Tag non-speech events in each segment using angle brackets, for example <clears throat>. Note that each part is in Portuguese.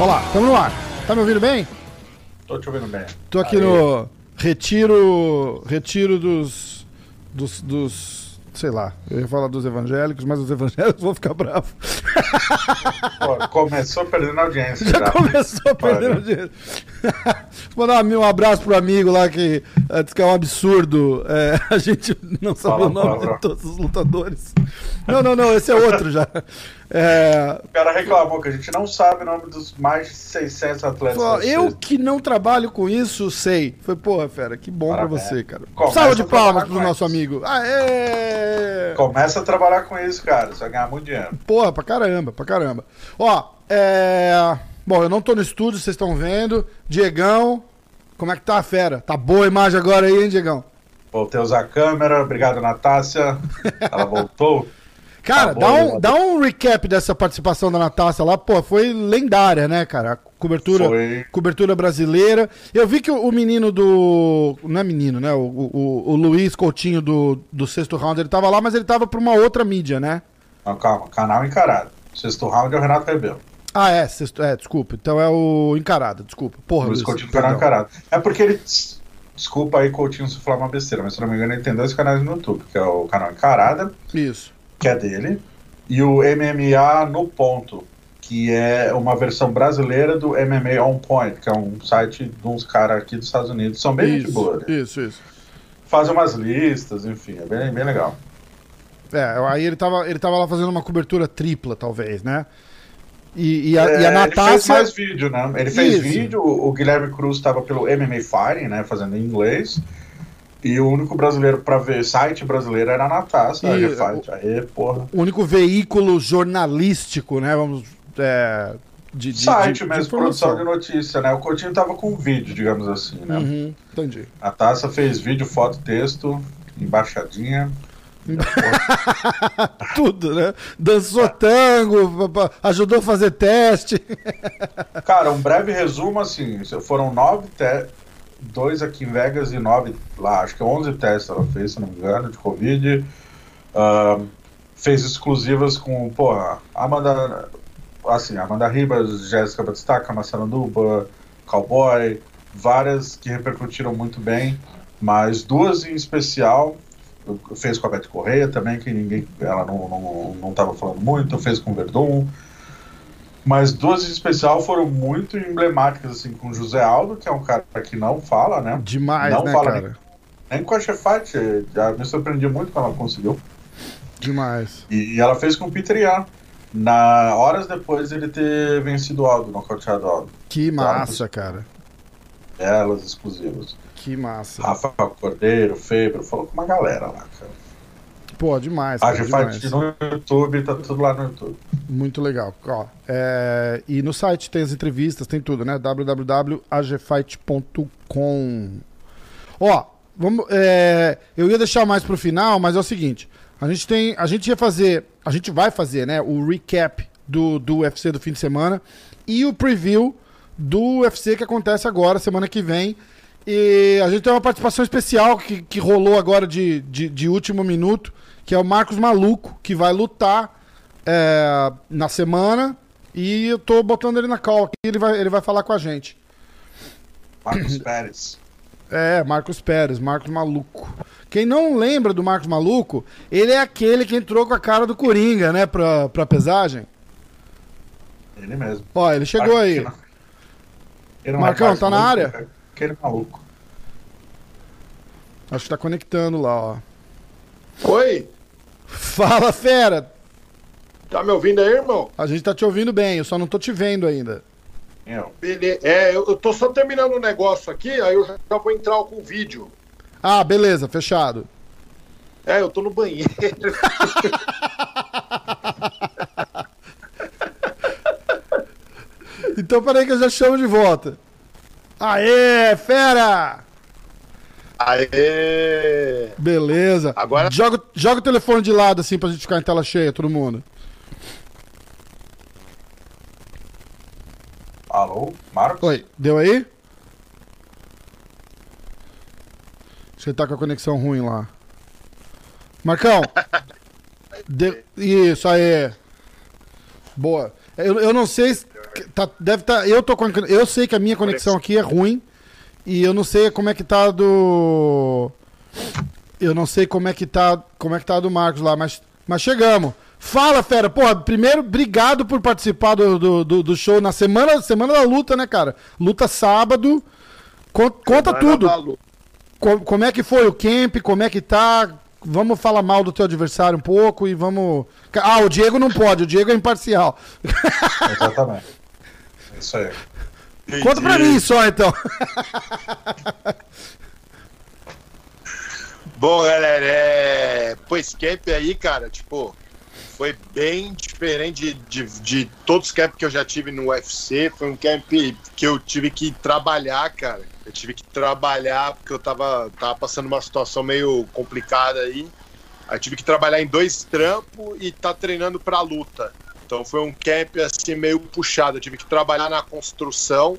Olá, estamos no ar. Tá me ouvindo bem? Tô te ouvindo bem. Tô aqui Aí. no retiro, retiro dos, dos, dos sei lá, eu ia falar dos evangélicos, mas os evangélicos vão ficar bravos. Pô, começou perdendo audiência. <laughs> Já, já. começou perdendo audiência. Vou mandar um abraço pro amigo lá que uh, diz que é um absurdo é, <laughs> a gente não saber Fala, o nome de todos os lutadores. Não, não, não, esse é outro já. É... O cara reclamou que a gente não sabe o nome dos mais de 600 atletas. Pô, eu que não trabalho com isso, sei. Foi, porra, fera, que bom Parabéns. pra você, cara. Salva de palmas pro nosso amigo. Aê! Começa a trabalhar com isso, cara. Você vai ganhar muito dinheiro. Porra, pra caramba, pra caramba. Ó, é. Bom, eu não tô no estúdio, vocês estão vendo. Diegão, como é que tá a fera? Tá boa a imagem agora aí, hein, Diegão? Voltei a usar a câmera, obrigado, Natácia. Ela voltou. <laughs> Cara, tá dá, um, dá um recap dessa participação da Natácia lá. Pô, foi lendária, né, cara? A cobertura, foi... cobertura brasileira. Eu vi que o, o, menino do. Não é menino, né? O, o, o, Luiz Coutinho do, do sexto round, ele tava lá, mas ele tava pra uma outra mídia, né? Não, calma, canal encarado. Sexto round é o Renato Rebelo. Ah, é, sexto, é, desculpa. Então é o encarado, desculpa. Porra, Luiz, Luiz Coutinho canal encarado. É porque ele. Desculpa aí, Coutinho, se falar uma besteira, mas se não me engano, ele tem dois canais no YouTube, que é o canal Encarada. Isso que é dele, e o MMA no ponto, que é uma versão brasileira do MMA On Point, que é um site de uns caras aqui dos Estados Unidos. São bem isso, de boa. Né? Isso, isso. Fazem umas listas, enfim, é bem, bem legal. É, aí ele tava, ele tava lá fazendo uma cobertura tripla, talvez, né? E, e, a, é, e a Natácia... Ele fez mais vídeo, né? Ele fez Isso. vídeo, o Guilherme Cruz estava pelo MMA Fighting, né? Fazendo em inglês. E o único brasileiro para ver site brasileiro era a Natasha, e, a Aí, porra. O único veículo jornalístico, né? Vamos. É, de, de, site de, mesmo, de produção de notícia, né? O Coutinho tava com vídeo, digamos assim, né? Uhum, entendi. A Taça fez vídeo, foto, texto, embaixadinha. <laughs> Tudo, né? Dançou tango, ajudou a fazer teste. <laughs> Cara, um breve resumo assim: foram nove testes dois aqui em Vegas e nove lá, acho que 11 testes ela fez, se não me engano, de Covid. Uh, fez exclusivas com, porra, Amanda, assim, Amanda Ribas, Jéssica Batistaca, Marcelo Duba, Cowboy, várias que repercutiram muito bem, mas duas em especial, fez com a Beth Correia também, que ninguém, ela não, não, não tava falando muito, fez com o Verdun, mas duas em especial foram muito emblemáticas, assim, com o José Aldo, que é um cara que não fala, né? Demais, não né, fala cara? Nem, nem com a Chefite, já me surpreendi muito quando ela conseguiu. Demais. E, e ela fez com o Peter Ian, na horas depois ele ter vencido o Aldo, nocauteado o Aldo. Que massa, cara. Elas exclusivas. Que massa. Rafael Cordeiro, Febro, falou com uma galera lá, cara. Pô, demais. A Fight no YouTube, tá tudo lá no YouTube. Muito legal. Ó, é... E no site tem as entrevistas, tem tudo, né? www.agfight.com. Ó, vamos, é... eu ia deixar mais pro final, mas é o seguinte: a gente tem. A gente ia fazer. A gente vai fazer, né? O recap do, do UFC do fim de semana e o preview do UFC que acontece agora, semana que vem. E a gente tem uma participação especial que, que rolou agora de, de, de último minuto que é o Marcos Maluco, que vai lutar é, na semana. E eu tô botando ele na call aqui, ele vai, ele vai falar com a gente. Marcos Pérez. <coughs> É, Marcos Pérez, Marcos Maluco. Quem não lembra do Marcos Maluco, ele é aquele que entrou com a cara do Coringa, né, pra, pra pesagem. Ele mesmo. Ó, ele chegou aí. Ele Marcão, tá na área? Aquele maluco. Acho que tá conectando lá, ó. Oi! Fala, fera! Tá me ouvindo aí, irmão? A gente tá te ouvindo bem, eu só não tô te vendo ainda. Beleza. É, eu tô só terminando o um negócio aqui, aí eu já vou entrar com o vídeo. Ah, beleza, fechado. É, eu tô no banheiro. <laughs> então peraí que eu já chamo de volta. Aê, fera! Aê! Beleza. Agora... Joga, joga o telefone de lado assim pra gente ficar em tela cheia, todo mundo. Alô, Marcos? Oi, deu aí? Você tá com a conexão ruim lá. Marcão. <laughs> de... Isso aí. Boa. Eu, eu não sei. Se... Tá, deve tá, eu, tô eu sei que a minha conexão aqui é ruim. E eu não sei como é que tá do. Eu não sei como é que tá. Como é que tá do Marcos lá, mas, mas chegamos. Fala, fera. Porra, primeiro, obrigado por participar do, do, do, do show na semana, semana da luta, né, cara? Luta sábado. Conta, tudo. Como é que foi o camp? Como é que tá? Vamos falar mal do teu adversário um pouco e vamos. Ah, o Diego não pode, o Diego é imparcial. Exatamente. É isso aí. Conta pra mim só então. Bom, galera, é... pô, esse camp aí, cara, tipo, foi bem diferente de, de, de, todos os camps que eu já tive no UFC. Foi um camp que eu tive que trabalhar, cara. Eu tive que trabalhar porque eu tava, tava passando uma situação meio complicada aí. Aí tive que trabalhar em dois trampos e tá treinando pra luta. Então foi um camp assim meio puxado. Eu tive que trabalhar na construção.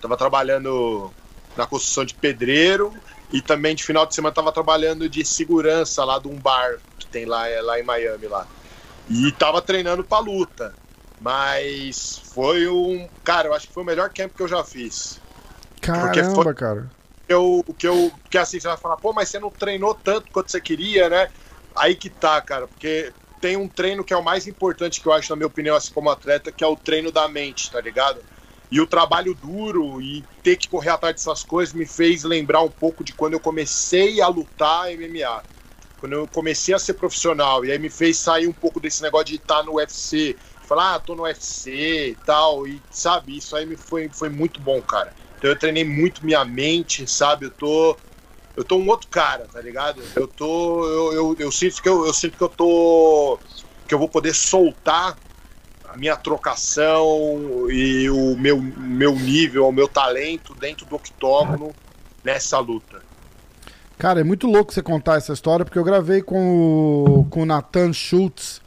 Tava trabalhando na construção de pedreiro e também de final de semana tava trabalhando de segurança lá de um bar que tem lá, lá em Miami lá. E tava treinando pra luta. Mas foi um. Cara, eu acho que foi o melhor camp que eu já fiz. Caramba, foi... cara. Eu, que eu. Porque assim, você vai falar, pô, mas você não treinou tanto quanto você queria, né? Aí que tá, cara, porque tem um treino que é o mais importante que eu acho, na minha opinião, assim como atleta, que é o treino da mente, tá ligado? E o trabalho duro e ter que correr atrás dessas coisas me fez lembrar um pouco de quando eu comecei a lutar MMA quando eu comecei a ser profissional, e aí me fez sair um pouco desse negócio de estar no UFC, falar, ah, tô no UFC e tal, e sabe, isso aí me foi, foi muito bom, cara. Então eu treinei muito minha mente, sabe, eu tô eu tô um outro cara, tá ligado? Eu tô eu, eu, eu sinto que eu, eu sinto que eu tô que eu vou poder soltar a minha trocação e o meu, meu nível, o meu talento dentro do octógono nessa luta. Cara, é muito louco você contar essa história, porque eu gravei com o, com o Nathan Schultz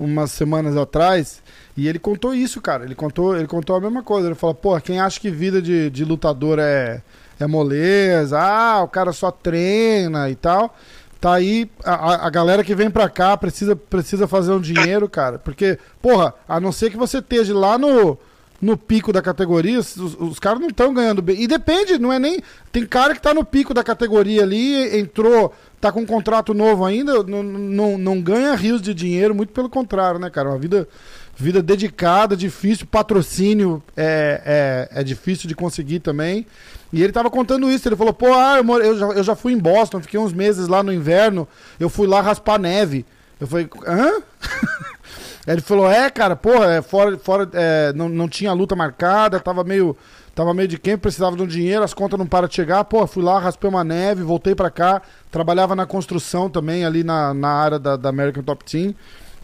umas semanas atrás, e ele contou isso, cara. Ele contou, ele contou a mesma coisa. Ele falou, pô, quem acha que vida de, de lutador é, é moleza, ah, o cara só treina e tal. Tá aí, a, a galera que vem pra cá precisa, precisa fazer um dinheiro, cara. Porque, porra, a não ser que você esteja lá no no pico da categoria, os, os caras não estão ganhando bem. E depende, não é nem. Tem cara que tá no pico da categoria ali, entrou, tá com um contrato novo ainda, não, não, não ganha rios de dinheiro, muito pelo contrário, né, cara? Uma vida, vida dedicada, difícil, patrocínio é, é, é difícil de conseguir também. E ele tava contando isso, ele falou, pô, ah, eu, eu, já, eu já fui em Boston, fiquei uns meses lá no inverno, eu fui lá raspar neve. Eu falei, hã? <laughs> Ele falou, é, cara, porra, é, fora, fora é, não, não tinha luta marcada, tava meio. Tava meio de quem precisava de um dinheiro, as contas não param de chegar. Pô, fui lá, raspei uma neve, voltei para cá. Trabalhava na construção também, ali na, na área da, da American Top Team.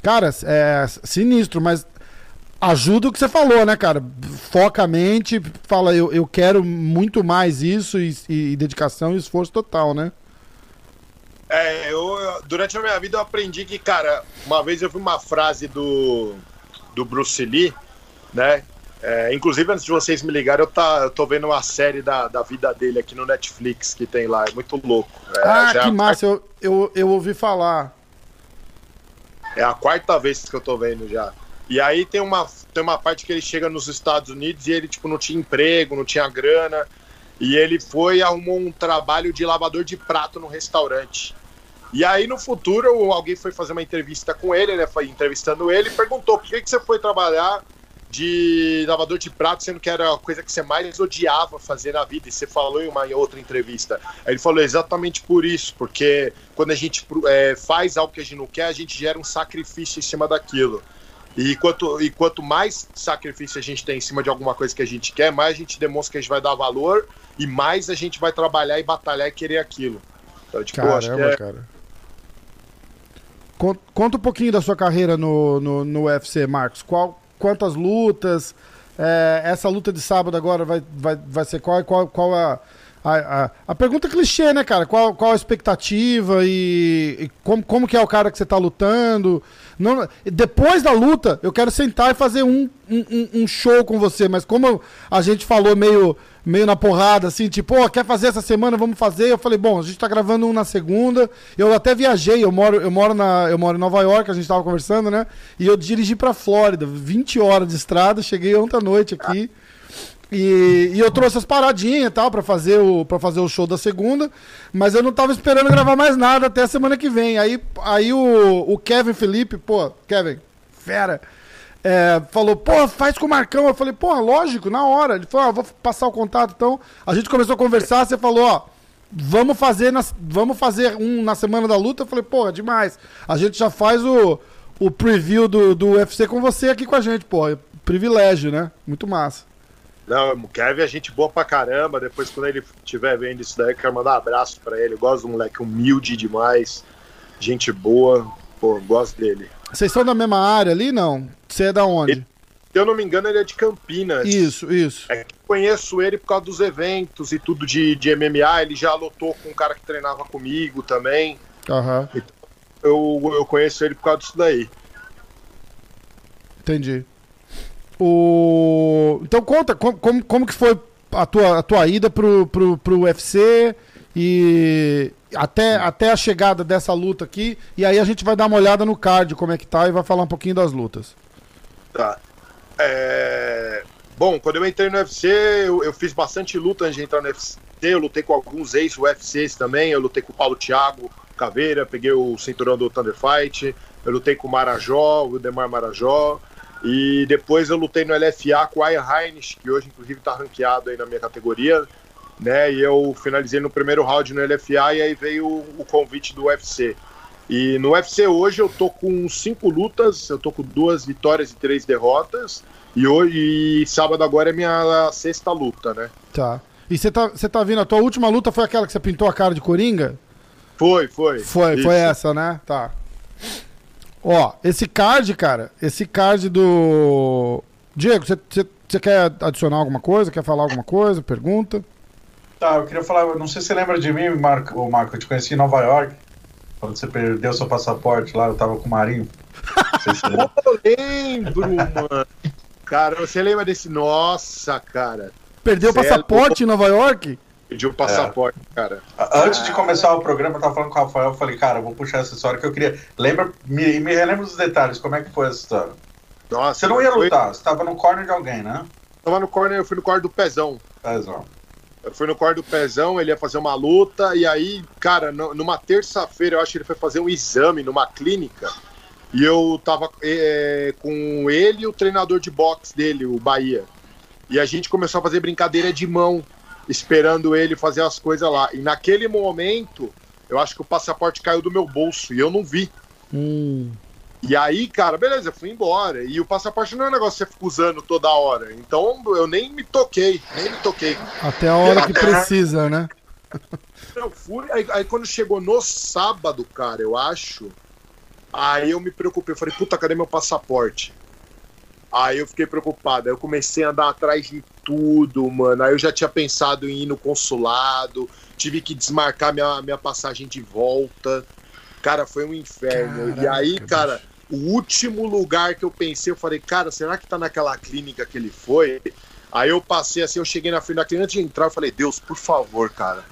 Cara, é sinistro, mas ajuda o que você falou, né, cara? Foca a mente, fala, eu, eu quero muito mais isso e, e dedicação e esforço total, né? É, eu, durante a minha vida eu aprendi que, cara, uma vez eu vi uma frase do, do Bruce Lee, né? É, inclusive, antes de vocês me ligarem, eu, tá, eu tô vendo uma série da, da vida dele aqui no Netflix que tem lá. É muito louco. É, ah, que massa, eu, eu, eu ouvi falar. É a quarta vez que eu tô vendo já. E aí tem uma, tem uma parte que ele chega nos Estados Unidos e ele, tipo, não tinha emprego, não tinha grana. E ele foi e arrumou um trabalho de lavador de prato no restaurante. E aí, no futuro, alguém foi fazer uma entrevista com ele, né? Foi entrevistando ele e perguntou por que, que você foi trabalhar de lavador de prato, sendo que era a coisa que você mais odiava fazer na vida. E você falou em uma outra entrevista. Aí ele falou exatamente por isso, porque quando a gente é, faz algo que a gente não quer, a gente gera um sacrifício em cima daquilo. E quanto, e quanto mais sacrifício a gente tem em cima de alguma coisa que a gente quer, mais a gente demonstra que a gente vai dar valor e mais a gente vai trabalhar e batalhar e querer aquilo. Então, tipo, Caramba, é... cara. Conta um pouquinho da sua carreira no, no, no UFC, Marcos. Qual, quantas lutas? É, essa luta de sábado agora vai, vai, vai ser qual? Qual, qual a, a, a, a pergunta clichê, né, cara? Qual, qual a expectativa e, e, como, como que é o cara que você tá lutando? Não, depois da luta, eu quero sentar e fazer um, um, um show com você, mas como a gente falou meio meio na porrada, assim, tipo, ó, quer fazer essa semana, vamos fazer. Eu falei, bom, a gente tá gravando um na segunda. Eu até viajei, eu moro, eu moro, na, eu moro em Nova York, a gente tava conversando, né? E eu dirigi pra Flórida, 20 horas de estrada, cheguei ontem à noite aqui. E, e eu trouxe as paradinhas e tal pra fazer, o, pra fazer o show da segunda, mas eu não tava esperando gravar mais nada até a semana que vem. Aí, aí o, o Kevin Felipe, pô, Kevin, fera é, falou, pô, faz com o Marcão. Eu falei, pô, lógico, na hora. Ele falou, ah, vou passar o contato. Então, a gente começou a conversar, você falou, ó, vamos fazer, na, vamos fazer um na semana da luta. Eu falei, pô, é demais. A gente já faz o, o preview do, do UFC com você aqui com a gente, pô. É privilégio, né? Muito massa. Não, o Kevin é gente boa pra caramba. Depois, quando ele estiver vendo isso daí, eu quero mandar um abraço pra ele. Eu gosto do moleque humilde demais, gente boa. Pô, gosto dele. Vocês são da mesma área ali, não? Você é da onde? Ele, se eu não me engano, ele é de Campinas. Isso, isso. É que conheço ele por causa dos eventos e tudo de, de MMA. Ele já lutou com um cara que treinava comigo também. Aham. Então, eu, eu conheço ele por causa disso daí. Entendi. O... Então conta, como, como, como que foi a tua, a tua ida pro, pro, pro UFC e até, até a chegada dessa luta aqui. E aí a gente vai dar uma olhada no card, como é que tá, e vai falar um pouquinho das lutas. Tá. É... Bom, quando eu entrei no UFC, eu, eu, fiz bastante luta antes de entrar no UFC. Eu lutei com alguns ex-UFCs também. Eu lutei com o Paulo Thiago Caveira, peguei o cinturão do Thunder Fight. Eu lutei com o Marajó, o Demar Marajó. E depois eu lutei no LFA com o Ian Heinz, que hoje inclusive está ranqueado aí na minha categoria. Né, e eu finalizei no primeiro round no LFA e aí veio o, convite do UFC. E no UFC hoje eu tô com cinco lutas, eu tô com duas vitórias e três derrotas. E hoje, e sábado agora é minha sexta luta, né? Tá. E você tá, você tá vindo, a tua última luta foi aquela que você pintou a cara de Coringa? Foi, foi. Foi, Isso. foi essa, né? Tá. Ó, esse card, cara, esse card do. Diego, você quer adicionar alguma coisa? Quer falar alguma coisa? Pergunta? Tá, eu queria falar, não sei se você lembra de mim, Marco, Marco, eu te conheci em Nova York. Quando você perdeu seu passaporte lá, eu tava com o Marinho. Se <laughs> eu lembro, mano. Cara, você lembra desse. Nossa, cara. Perdeu o é passaporte é... em Nova York? Perdi o passaporte, é. cara. Antes de começar o programa, eu tava falando com o Rafael, eu falei, cara, eu vou puxar essa história que eu queria. Lembra, me, me relembra dos detalhes, como é que foi essa história? Nossa, você não ia lutar, foi... você tava no corner de alguém, né? Tava no corner, eu fui no corner do Pezão. Pezão. Eu fui no quarto do pezão, ele ia fazer uma luta, e aí, cara, numa terça-feira, eu acho que ele foi fazer um exame numa clínica, e eu tava é, com ele e o treinador de boxe dele, o Bahia. E a gente começou a fazer brincadeira de mão, esperando ele fazer as coisas lá. E naquele momento, eu acho que o passaporte caiu do meu bolso, e eu não vi. Hum. E aí, cara, beleza, eu fui embora. E o passaporte não é um negócio que você fica usando toda hora. Então eu nem me toquei, nem me toquei. Até a hora que precisa, né? Eu fui, aí, aí, quando chegou no sábado, cara, eu acho, aí eu me preocupei. Eu falei, puta, cadê meu passaporte? Aí eu fiquei preocupado. Aí eu comecei a andar atrás de tudo, mano. Aí eu já tinha pensado em ir no consulado, tive que desmarcar minha, minha passagem de volta. Cara, foi um inferno. Caraca, e aí, cara, o último lugar que eu pensei, eu falei, cara, será que tá naquela clínica que ele foi? Aí eu passei assim, eu cheguei na frente da clínica, antes de entrar, eu falei, Deus, por favor, cara,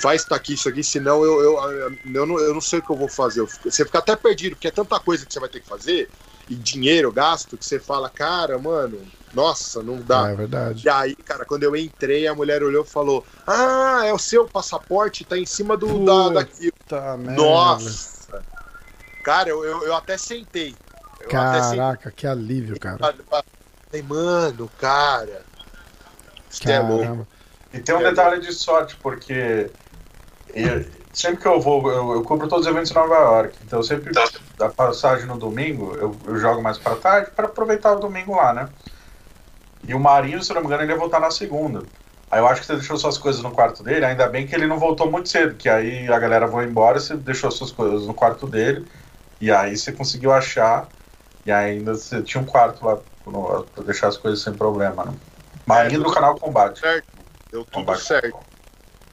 faz isso aqui, isso aqui, senão eu, eu, eu, não, eu não sei o que eu vou fazer. Você fica até perdido, porque é tanta coisa que você vai ter que fazer, e dinheiro, gasto, que você fala, cara, mano, nossa, não dá. É verdade. E aí, cara, quando eu entrei, a mulher olhou e falou: Ah, é o seu passaporte, tá em cima do Puta da, daqui. Nossa! Cara, eu, eu, eu até sentei. Eu Caraca, até sentei. que alívio, cara. Falei, mano, cara. Isso é louco. E tem um detalhe de sorte, porque eu, sempre que eu vou, eu, eu cubro todos os eventos em Nova York. Então sempre da passagem no domingo, eu, eu jogo mais pra tarde para aproveitar o domingo lá, né? E o Marinho, se não me engano, ele ia voltar na segunda. Aí eu acho que você deixou suas coisas no quarto dele, ainda bem que ele não voltou muito cedo, que aí a galera vai embora, você deixou suas coisas no quarto dele, e aí você conseguiu achar, e ainda você tinha um quarto lá pra deixar as coisas sem problema, né? Marinho do canal Combate. Certo. Deu tudo Combate. certo.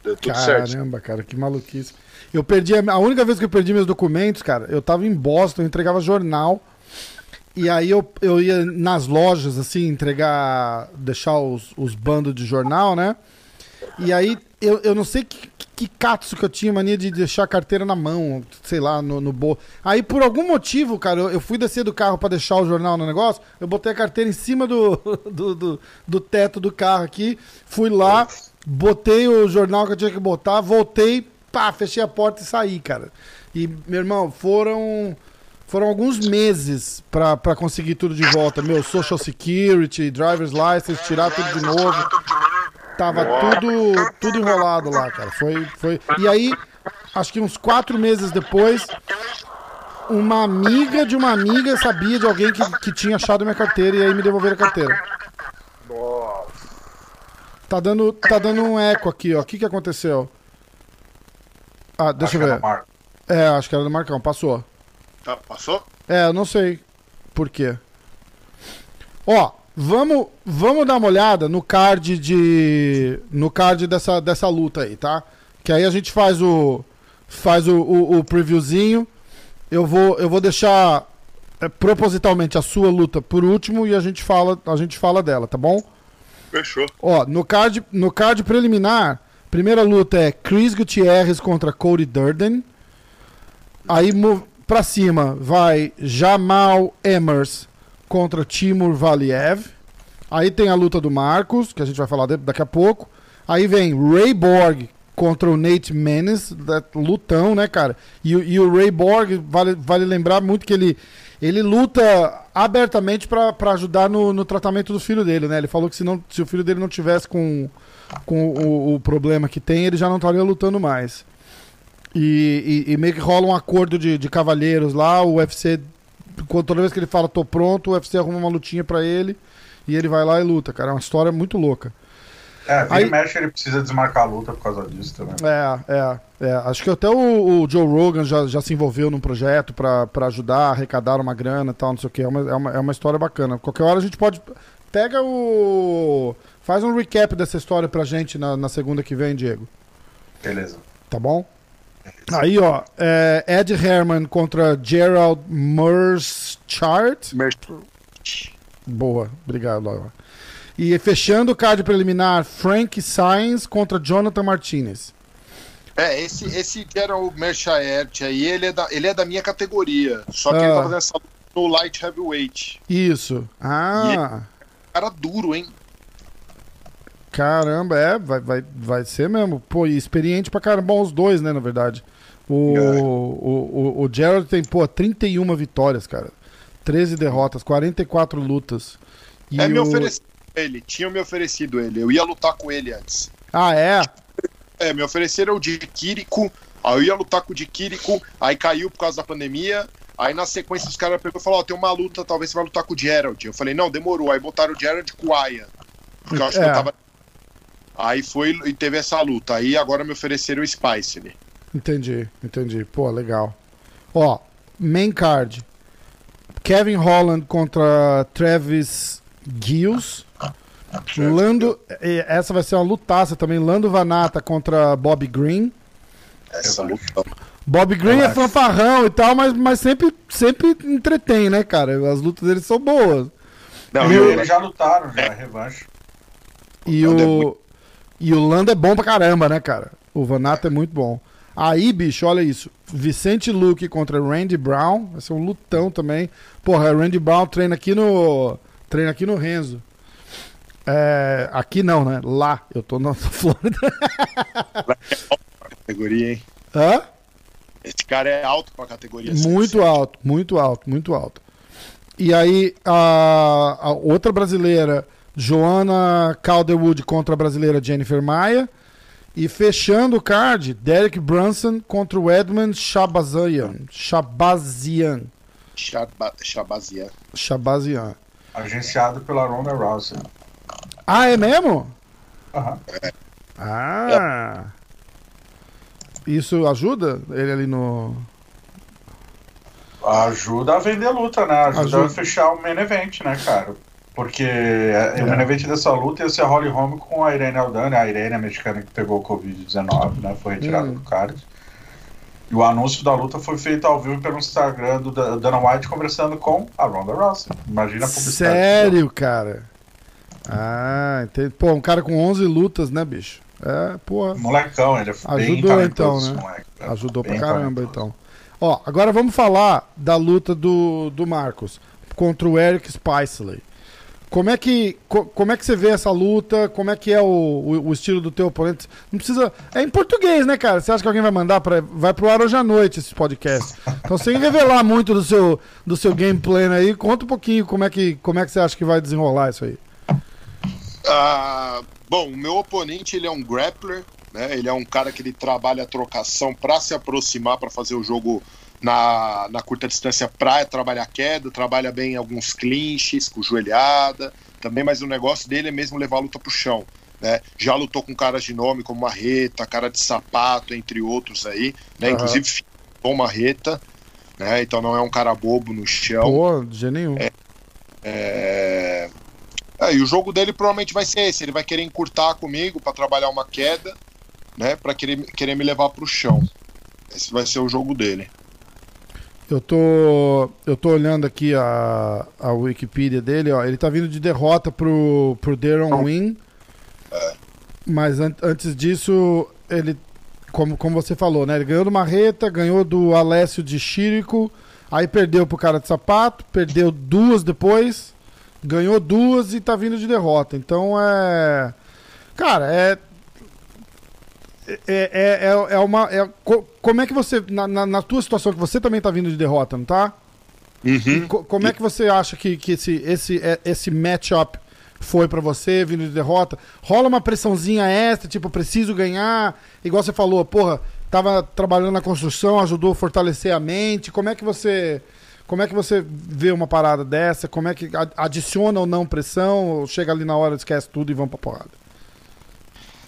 Deu tudo Caramba, certo. cara, que maluquice. Eu perdi, a, a única vez que eu perdi meus documentos, cara, eu tava em Boston, eu entregava jornal, E aí eu, eu ia nas lojas, assim, entregar, deixar os, os bandos de jornal, né? E aí eu, eu não sei que, que catso que eu tinha mania de deixar a carteira na mão, sei lá, no, no bolso. Aí por algum motivo, cara, eu, eu fui descer do carro para deixar o jornal no negócio, eu botei a carteira em cima do, <laughs> do, do, do teto do carro aqui, fui lá, botei o jornal que eu tinha que botar, voltei, pá, fechei a porta e saí, cara. E, meu irmão, foram foram alguns meses para conseguir tudo de volta. Meu Social Security, Driver's License, tirar tudo de novo. Tava tudo, tudo enrolado lá, cara. Foi, foi. E aí, acho que uns quatro meses depois, uma amiga de uma amiga sabia de alguém que, que tinha achado minha carteira e aí me devolveram a carteira. Tá dando, tá dando um eco aqui, ó. O que, que aconteceu? Ah, deixa eu ver. É, acho que era do Marcão, passou. Tá, passou? É, eu não sei por quê. Ó, vamos, vamos dar uma olhada no card de no card dessa, dessa luta aí, tá? Que aí a gente faz o faz o, o, o previewzinho. Eu vou eu vou deixar é, propositalmente a sua luta por último e a gente fala a gente fala dela, tá bom? Fechou. Ó, no card no card preliminar, primeira luta é Chris Gutierrez contra Cody Durden. Aí Pra cima vai Jamal Emers contra Timur Valiev. Aí tem a luta do Marcos, que a gente vai falar daqui a pouco. Aí vem Ray Borg contra o Nate Menes, lutão, né, cara? E, e, o Ray Borg, vale, vale lembrar muito que ele, ele luta abertamente para ajudar no, no, tratamento do filho dele, né? Ele falou que se, não, se o filho dele não tivesse com, com o, o problema que tem, ele já não estaria lutando mais. E, e, e, meio que rola um acordo de, de cavalheiros lá. O UFC, toda vez que ele fala tô pronto, o UFC arruma uma lutinha para ele e ele vai lá e luta, cara. É uma história muito louca. É, vira Aí, mexe, ele precisa desmarcar a luta por causa disso também. É, é, é. Acho que até o, o Joe Rogan já, já se envolveu num projeto para ajudar a arrecadar uma grana e tal, não sei o que. É uma, é, uma, é uma história bacana. Qualquer hora a gente pode. Pega o. Faz um recap dessa história pra gente na, na segunda que vem, Diego. Beleza. Tá bom? Aí, ó, é Ed Herman contra Gerald Merschart. Boa, obrigado, Laura. E fechando o card preliminar, Frank Sainz contra Jonathan Martinez. É, esse, esse Gerald Merschart aí, ele é, da, ele é da minha categoria. Só que ah. ele tá fazendo essa no light heavyweight. Isso. Ah. É cara duro, hein? Caramba, é, vai, vai, vai ser mesmo. Pô, e experiente pra caramba, os dois, né, na verdade. O, é. o, o, o Gerald tem, pô, 31 vitórias, cara. 13 derrotas, 44 lutas. E é, me o... oferecido ele, tinham me oferecido ele. Eu ia lutar com ele antes. Ah, é? É, me ofereceram o de Kiriko, aí eu ia lutar com o de Kiriko, aí caiu por causa da pandemia. Aí na sequência os caras pegou e falou: Ó, oh, tem uma luta, talvez você vai lutar com o Gerald. Eu falei: Não, demorou. Aí botaram o Gerald com o Aya. Porque eu acho é. que eu tava Aí foi e teve essa luta. Aí agora me ofereceram o Spice. Né? Entendi, entendi. Pô, legal. Ó, main card. Kevin Holland contra Travis Gills. Lando, essa vai ser uma lutaça também. Lando Vanata contra Bob Green. Essa luta. Bob Green é fanfarrão e tal, mas, mas sempre, sempre entretém, né, cara? As lutas dele são boas. Não, e eles já lutaram, já, revanche. E o, e o Lando é bom pra caramba, né, cara? O Vanato é muito bom. Aí, bicho, olha isso. Vicente Luke contra Randy Brown. Vai ser um lutão também. Porra, Randy Brown treina aqui no. Treina aqui no Renzo. É, aqui não, né? Lá. Eu tô na <laughs> Flórida. categoria, hein? Hã? Esse cara é alto pra categoria. Muito alto, muito alto, muito alto. E aí, a, a outra brasileira Joana Calderwood contra a brasileira Jennifer Maia. E fechando o card, Derek Brunson contra o Edmund Shabazian. Shabazian. Shabazian. Shabazian. Agenciado pela Ronda Rousey. Ah, é mesmo? Aham. Ah. Isso ajuda ele ali no. Ajuda a vender luta, né? Ajuda, ajuda. a fechar o main event, né, cara? Porque é. o main event dessa luta ia ser a Holly Holm com a Irene Aldana, a Irene a mexicana que pegou o Covid-19, né? Foi retirada hum. do card. E o anúncio da luta foi feito ao vivo pelo Instagram do Dana White conversando com a Ronda Rousey. Imagina a publicidade. Sério, cara? Ah, entendi. Pô, um cara com 11 lutas, né, bicho? É, pô. Molecão, ele é Ajudou então, né? Moleque, Ajudou bem pra caramba talentoso. então. Ó, agora vamos falar da luta do, do Marcos contra o Eric Spicely. Como é que como é que você vê essa luta? Como é que é o, o, o, estilo do teu oponente? Não precisa. É em português, né, cara? Você acha que alguém vai mandar para vai pro ar hoje à noite esse podcast? Então sem revelar muito do seu do seu gameplay aí, conta um pouquinho como é que como é que você acha que vai desenrolar isso aí. Uh, bom, o meu oponente ele é um grappler, né? Ele é um cara que ele trabalha a trocação para se aproximar para fazer o jogo na, na curta distância para trabalhar queda, trabalha bem alguns clinches, com joelhada, também, mas o negócio dele é mesmo levar a luta para o chão. Né? Já lutou com caras de nome como Marreta, cara de sapato, entre outros aí, né? Uhum. Inclusive bom Marreta, né? Então não é um cara bobo no chão. Pô, de nenhum. É, é... é, e o jogo dele provavelmente vai ser esse. Ele vai querer encurtar comigo para trabalhar uma queda, né? Para querer, querer me levar para o chão. Esse vai ser o jogo dele. Eu tô, eu tô olhando aqui a, a Wikipedia dele, ó. Ele tá vindo de derrota pro, pro Darren Win. Mas an antes disso, ele, como, como você falou, né? Ele ganhou do Marreta, ganhou do Alessio de Chirico, aí perdeu pro cara de sapato, perdeu duas depois, ganhou duas e tá vindo de derrota. Então é. Cara, é é, é, é, é uma. É, como é que você. Na, na, na, tua situação, que você também tá vindo de derrota, não tá? Uhum. Co como é que você acha que, que esse, esse, é, esse matchup foi para você, vindo de derrota? Rola uma pressãozinha extra, tipo, preciso ganhar? Igual você falou, porra, tava trabalhando na construção, ajudou a fortalecer a mente. Como é que você. Como é que você vê uma parada dessa? Como é que adiciona ou não pressão? Ou chega ali na hora, esquece tudo e vamos pra porrada?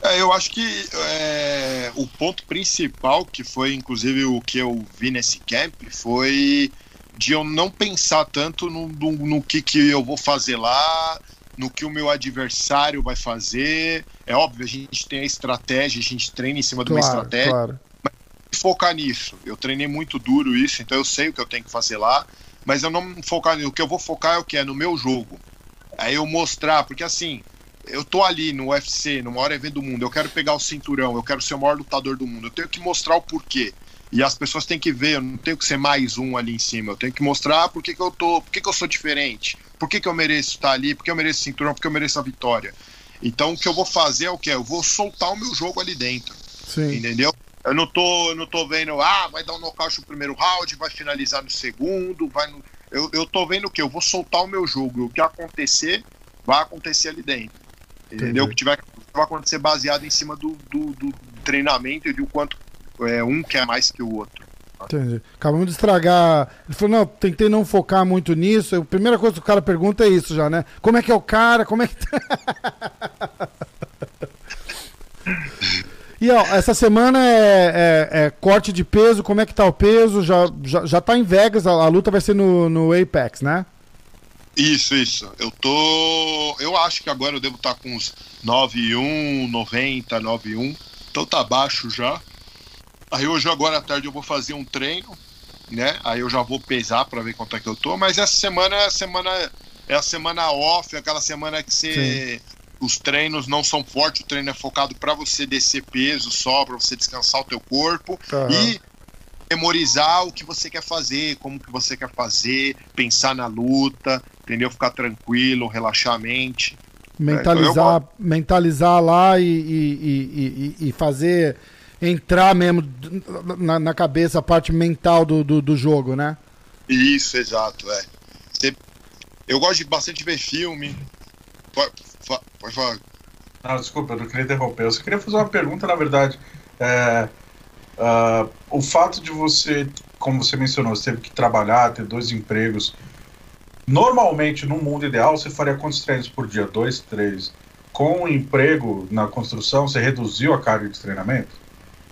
É, eu acho que é, o ponto principal, que foi inclusive o que eu vi nesse camp, foi de eu não pensar tanto no, no, no, que, que eu vou fazer lá, no que o meu adversário vai fazer. É óbvio, a gente tem a estratégia, a gente treina em cima claro, de uma estratégia. Claro. Mas focar nisso. Eu treinei muito duro isso, então eu sei o que eu tenho que fazer lá, mas eu não focar nisso. O que eu vou focar é o que? É no meu jogo. Aí eu mostrar, porque assim, eu tô ali no UFC, no maior evento do mundo, eu quero pegar o cinturão, eu quero ser o maior lutador do mundo, eu tenho que mostrar o porquê. E as pessoas têm que ver, eu não tenho que ser mais um ali em cima, eu tenho que mostrar por que, que eu tô, por que, que eu sou diferente, por que, que eu mereço estar ali, por que eu mereço cinturão, por que eu mereço a vitória. Então o que eu vou fazer é o que? Eu vou soltar o meu jogo ali dentro. Sim. Entendeu? Eu não tô, eu não tô vendo, ah, vai dar um nocaute no primeiro round, vai finalizar no segundo, vai no... eu, eu tô vendo o que? Eu vou soltar o meu jogo. O que acontecer, vai acontecer ali dentro. Entendeu? O que tiver vai acontecer baseado em cima do, do, do treinamento e de o quanto é, um quer mais que o outro. Entendi. Acabamos de estragar. Ele falou, não, tentei não focar muito nisso. A primeira coisa que o cara pergunta é isso já, né? Como é que é o cara? Como é que. Tá? <laughs> e ó, essa semana é, é, é, corte de peso, como é que tá o peso? Já, já, já tá em Vegas, a, a luta vai ser no, no Apex, né? Isso, isso. Eu tô. Eu acho que agora eu devo estar tá com uns 9,1, 90, 9,1. Então tá baixo já. Aí hoje, agora à tarde, eu vou fazer um treino, né? Aí eu já vou pesar para ver quanto é que eu tô. Mas essa semana é a semana, é a semana off, aquela semana que você. Sim. Os treinos não são fortes, o treino é focado para você descer peso só, para você descansar o teu corpo. Uhum. E memorizar o que você quer fazer, como que você quer fazer, pensar na luta, entendeu? Ficar tranquilo, relaxar a mente. Mentalizar, é, então mentalizar lá e, e, e, e, fazer entrar mesmo na, na, cabeça a parte mental do, do, do jogo, né? Isso, exato, é. Você, eu gosto de bastante ver filme. Pode, pode falar. Não, desculpa, eu não queria interromper. Eu só queria fazer uma pergunta, na verdade. É, uh, o fato de você, como você mencionou, você teve que trabalhar, ter dois empregos. Normalmente, no mundo ideal, você faria quantos treinos por dia? Dois, três. Com o emprego na construção, você reduziu a carga de treinamento?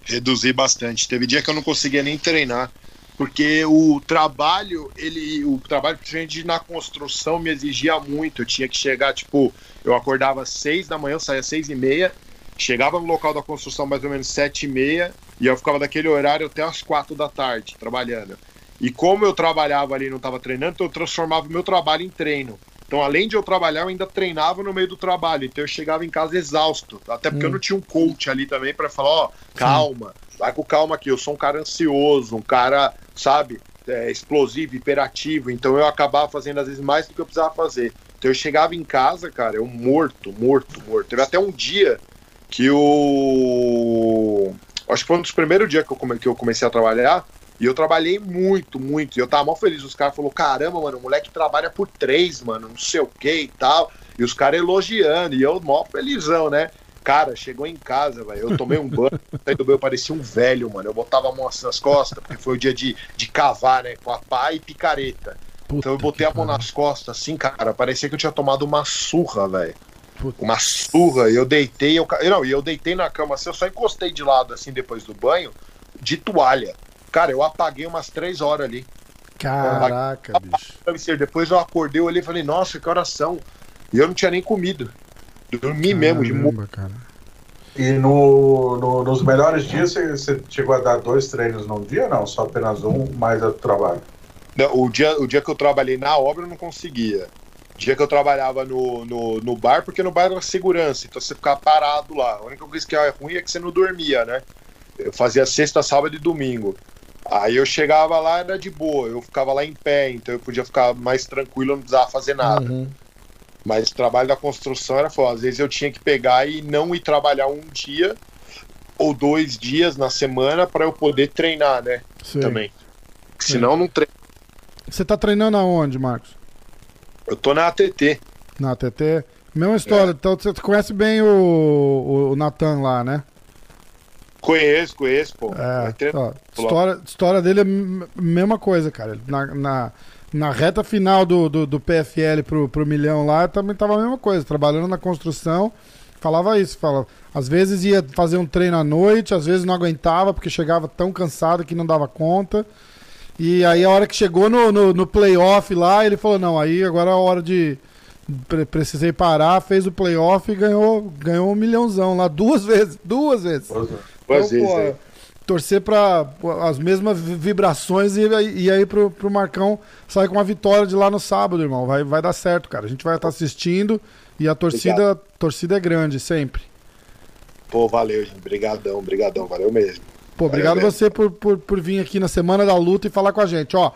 Reduzi bastante. Teve dia que eu não conseguia nem treinar, porque o trabalho, ele, o trabalho principalmente na construção me exigia muito. Eu tinha que chegar, tipo, eu acordava às seis da manhã, saía às seis e meia, chegava no local da construção mais ou menos sete e meia, E eu ficava daquele horário até as quatro da tarde, trabalhando. E como eu trabalhava ali e não estava treinando, então eu transformava o meu trabalho em treino. Então, além de eu trabalhar, eu ainda treinava no meio do trabalho. Então, eu chegava em casa exausto. Até porque hum. eu não tinha um coach ali também para falar: ó, oh, calma, Sim. vai com calma aqui. Eu sou um cara ansioso, um cara, sabe, é, explosivo, hiperativo. Então, eu acabava fazendo às vezes mais do que eu precisava fazer. Então, eu chegava em casa, cara, eu morto, morto, morto. Teve até um dia que o. Acho que foi um dos primeiros dias que eu, come... que eu comecei a trabalhar. E eu trabalhei muito, muito. E eu tava mal feliz. Os caras falaram: caramba, mano, o moleque trabalha por três, mano, não sei o que e tal. E os caras elogiando. E eu, mó felizão, né? Cara, chegou em casa, velho. Eu tomei um banho, <laughs> saí do banho, parecia um velho, mano. Eu botava a mão assim nas costas, porque foi o dia de, de cavar, né? Com a pá e picareta. Puta então eu botei a mão cara. nas costas, assim, cara. Parecia que eu tinha tomado uma surra, velho. Uma surra. Eu deitei, eu. Não, e eu deitei na cama assim, eu só encostei de lado, assim, depois do banho, de toalha. Cara, eu apaguei umas três horas ali. Caraca, bicho. Depois eu acordei, eu olhei e falei, nossa, que oração. E eu não tinha nem comido. Dormi Caramba, mesmo de cara. E no, no, nos melhores dias você, chegou a dar dois treinos num dia, não? Só apenas um, mais o trabalho? Não, o, dia, o dia que eu trabalhei na obra eu não conseguia. Dia que eu trabalhava no, no, no bar, porque no bar era segurança, então você ficava parado lá. A única coisa que é ruim é que você não dormia, né? Eu fazia sexta, sábado e domingo. Aí eu chegava lá, era de boa, eu ficava lá em pé, então eu podia ficar mais tranquilo, não precisava fazer nada. Uhum. Mas o trabalho da construção era foda. Às vezes eu tinha que pegar e não ir trabalhar um dia ou dois dias na semana para eu poder treinar, né? Sim. Também. Sim. Senão não treino. Você tá treinando aonde, Marcos? Eu tô na ATT. Na ATT? Mesma história. É. Então você conhece bem o, o Natan lá, né? Conheço, conheço, pô. É, ó, história, história dele é a mesma coisa, cara. Na, na, na reta final do, do, do, PFL pro, pro milhão lá, também tava a mesma coisa. Trabalhando na construção, falava isso. Falava, às vezes ia fazer um treino à noite, às vezes não aguentava, porque chegava tão cansado que não dava conta. E aí a hora que chegou no, no, no playoff lá, ele falou, não, aí agora é a hora de. Precisei parar, fez o playoff e ganhou, ganhou um milhãozão lá duas vezes. Duas vezes. Duas então, pô, torcer para as mesmas vibrações e, e aí pro, pro Marcão sair com uma vitória de lá no sábado, irmão. Vai, vai dar certo, cara. A gente vai estar assistindo e a torcida, torcida é grande, sempre. Pô, valeu, gente. Brigadão, brigadão, valeu mesmo. Pô, obrigado valeu você por, por, por vir aqui na semana da luta e falar com a gente. Ó,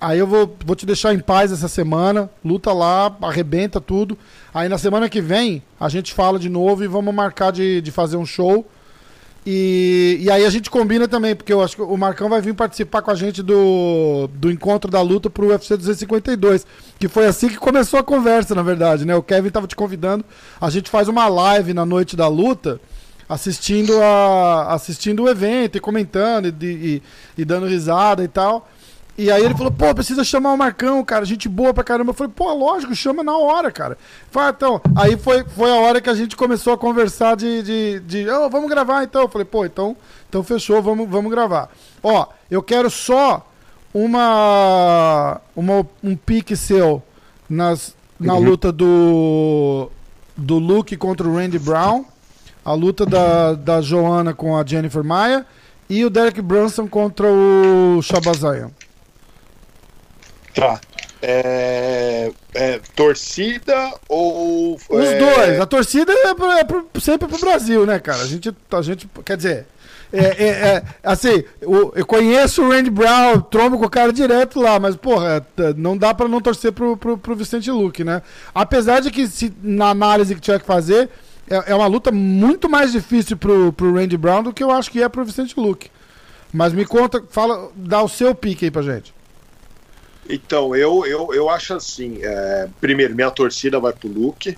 aí eu vou, vou te deixar em paz essa semana. Luta lá, arrebenta tudo. Aí na semana que vem a gente fala de novo e vamos marcar de, de fazer um show e, e aí a gente combina também, porque eu acho que o Marcão vai vir participar com a gente do, do encontro da luta pro UFC 252. Que foi assim que começou a conversa, na verdade, né? O Kevin tava te convidando. A gente faz uma live na noite da luta, assistindo, a, assistindo o evento e comentando e, e, e dando risada e tal. E aí ele falou, pô, precisa chamar o Marcão, cara, gente boa pra caramba. Eu falei, pô, lógico, chama na hora, cara. Falei, ah, então, aí foi, foi a hora que a gente começou a conversar de, de, de oh, vamos gravar então. Eu falei, pô, então, então fechou, vamos, vamos gravar. Ó, eu quero só uma, uma um pique seu nas, na uhum. luta do, do Luke contra o Randy Brown, a luta da, da Joana com a Jennifer Maia e o Derek Brunson contra o Shabazayan. Tá. É, é, torcida ou. Os é... dois. A torcida é, pro, é pro, sempre pro Brasil, né, cara? A gente, a gente quer dizer. É, é, é assim, eu, eu, conheço o Randy Brown, trombo com o cara direto lá, mas, porra, não dá para não torcer pro, pro, pro, Vicente Luque, né? Apesar de que, se, na análise que tiver que fazer, é, é, uma luta muito mais difícil pro, pro Randy Brown do que eu acho que é pro Vicente Luque. Mas me conta, fala, dá o seu pique aí pra gente. Então, eu, eu, eu acho assim: é, primeiro, minha torcida vai pro Luke,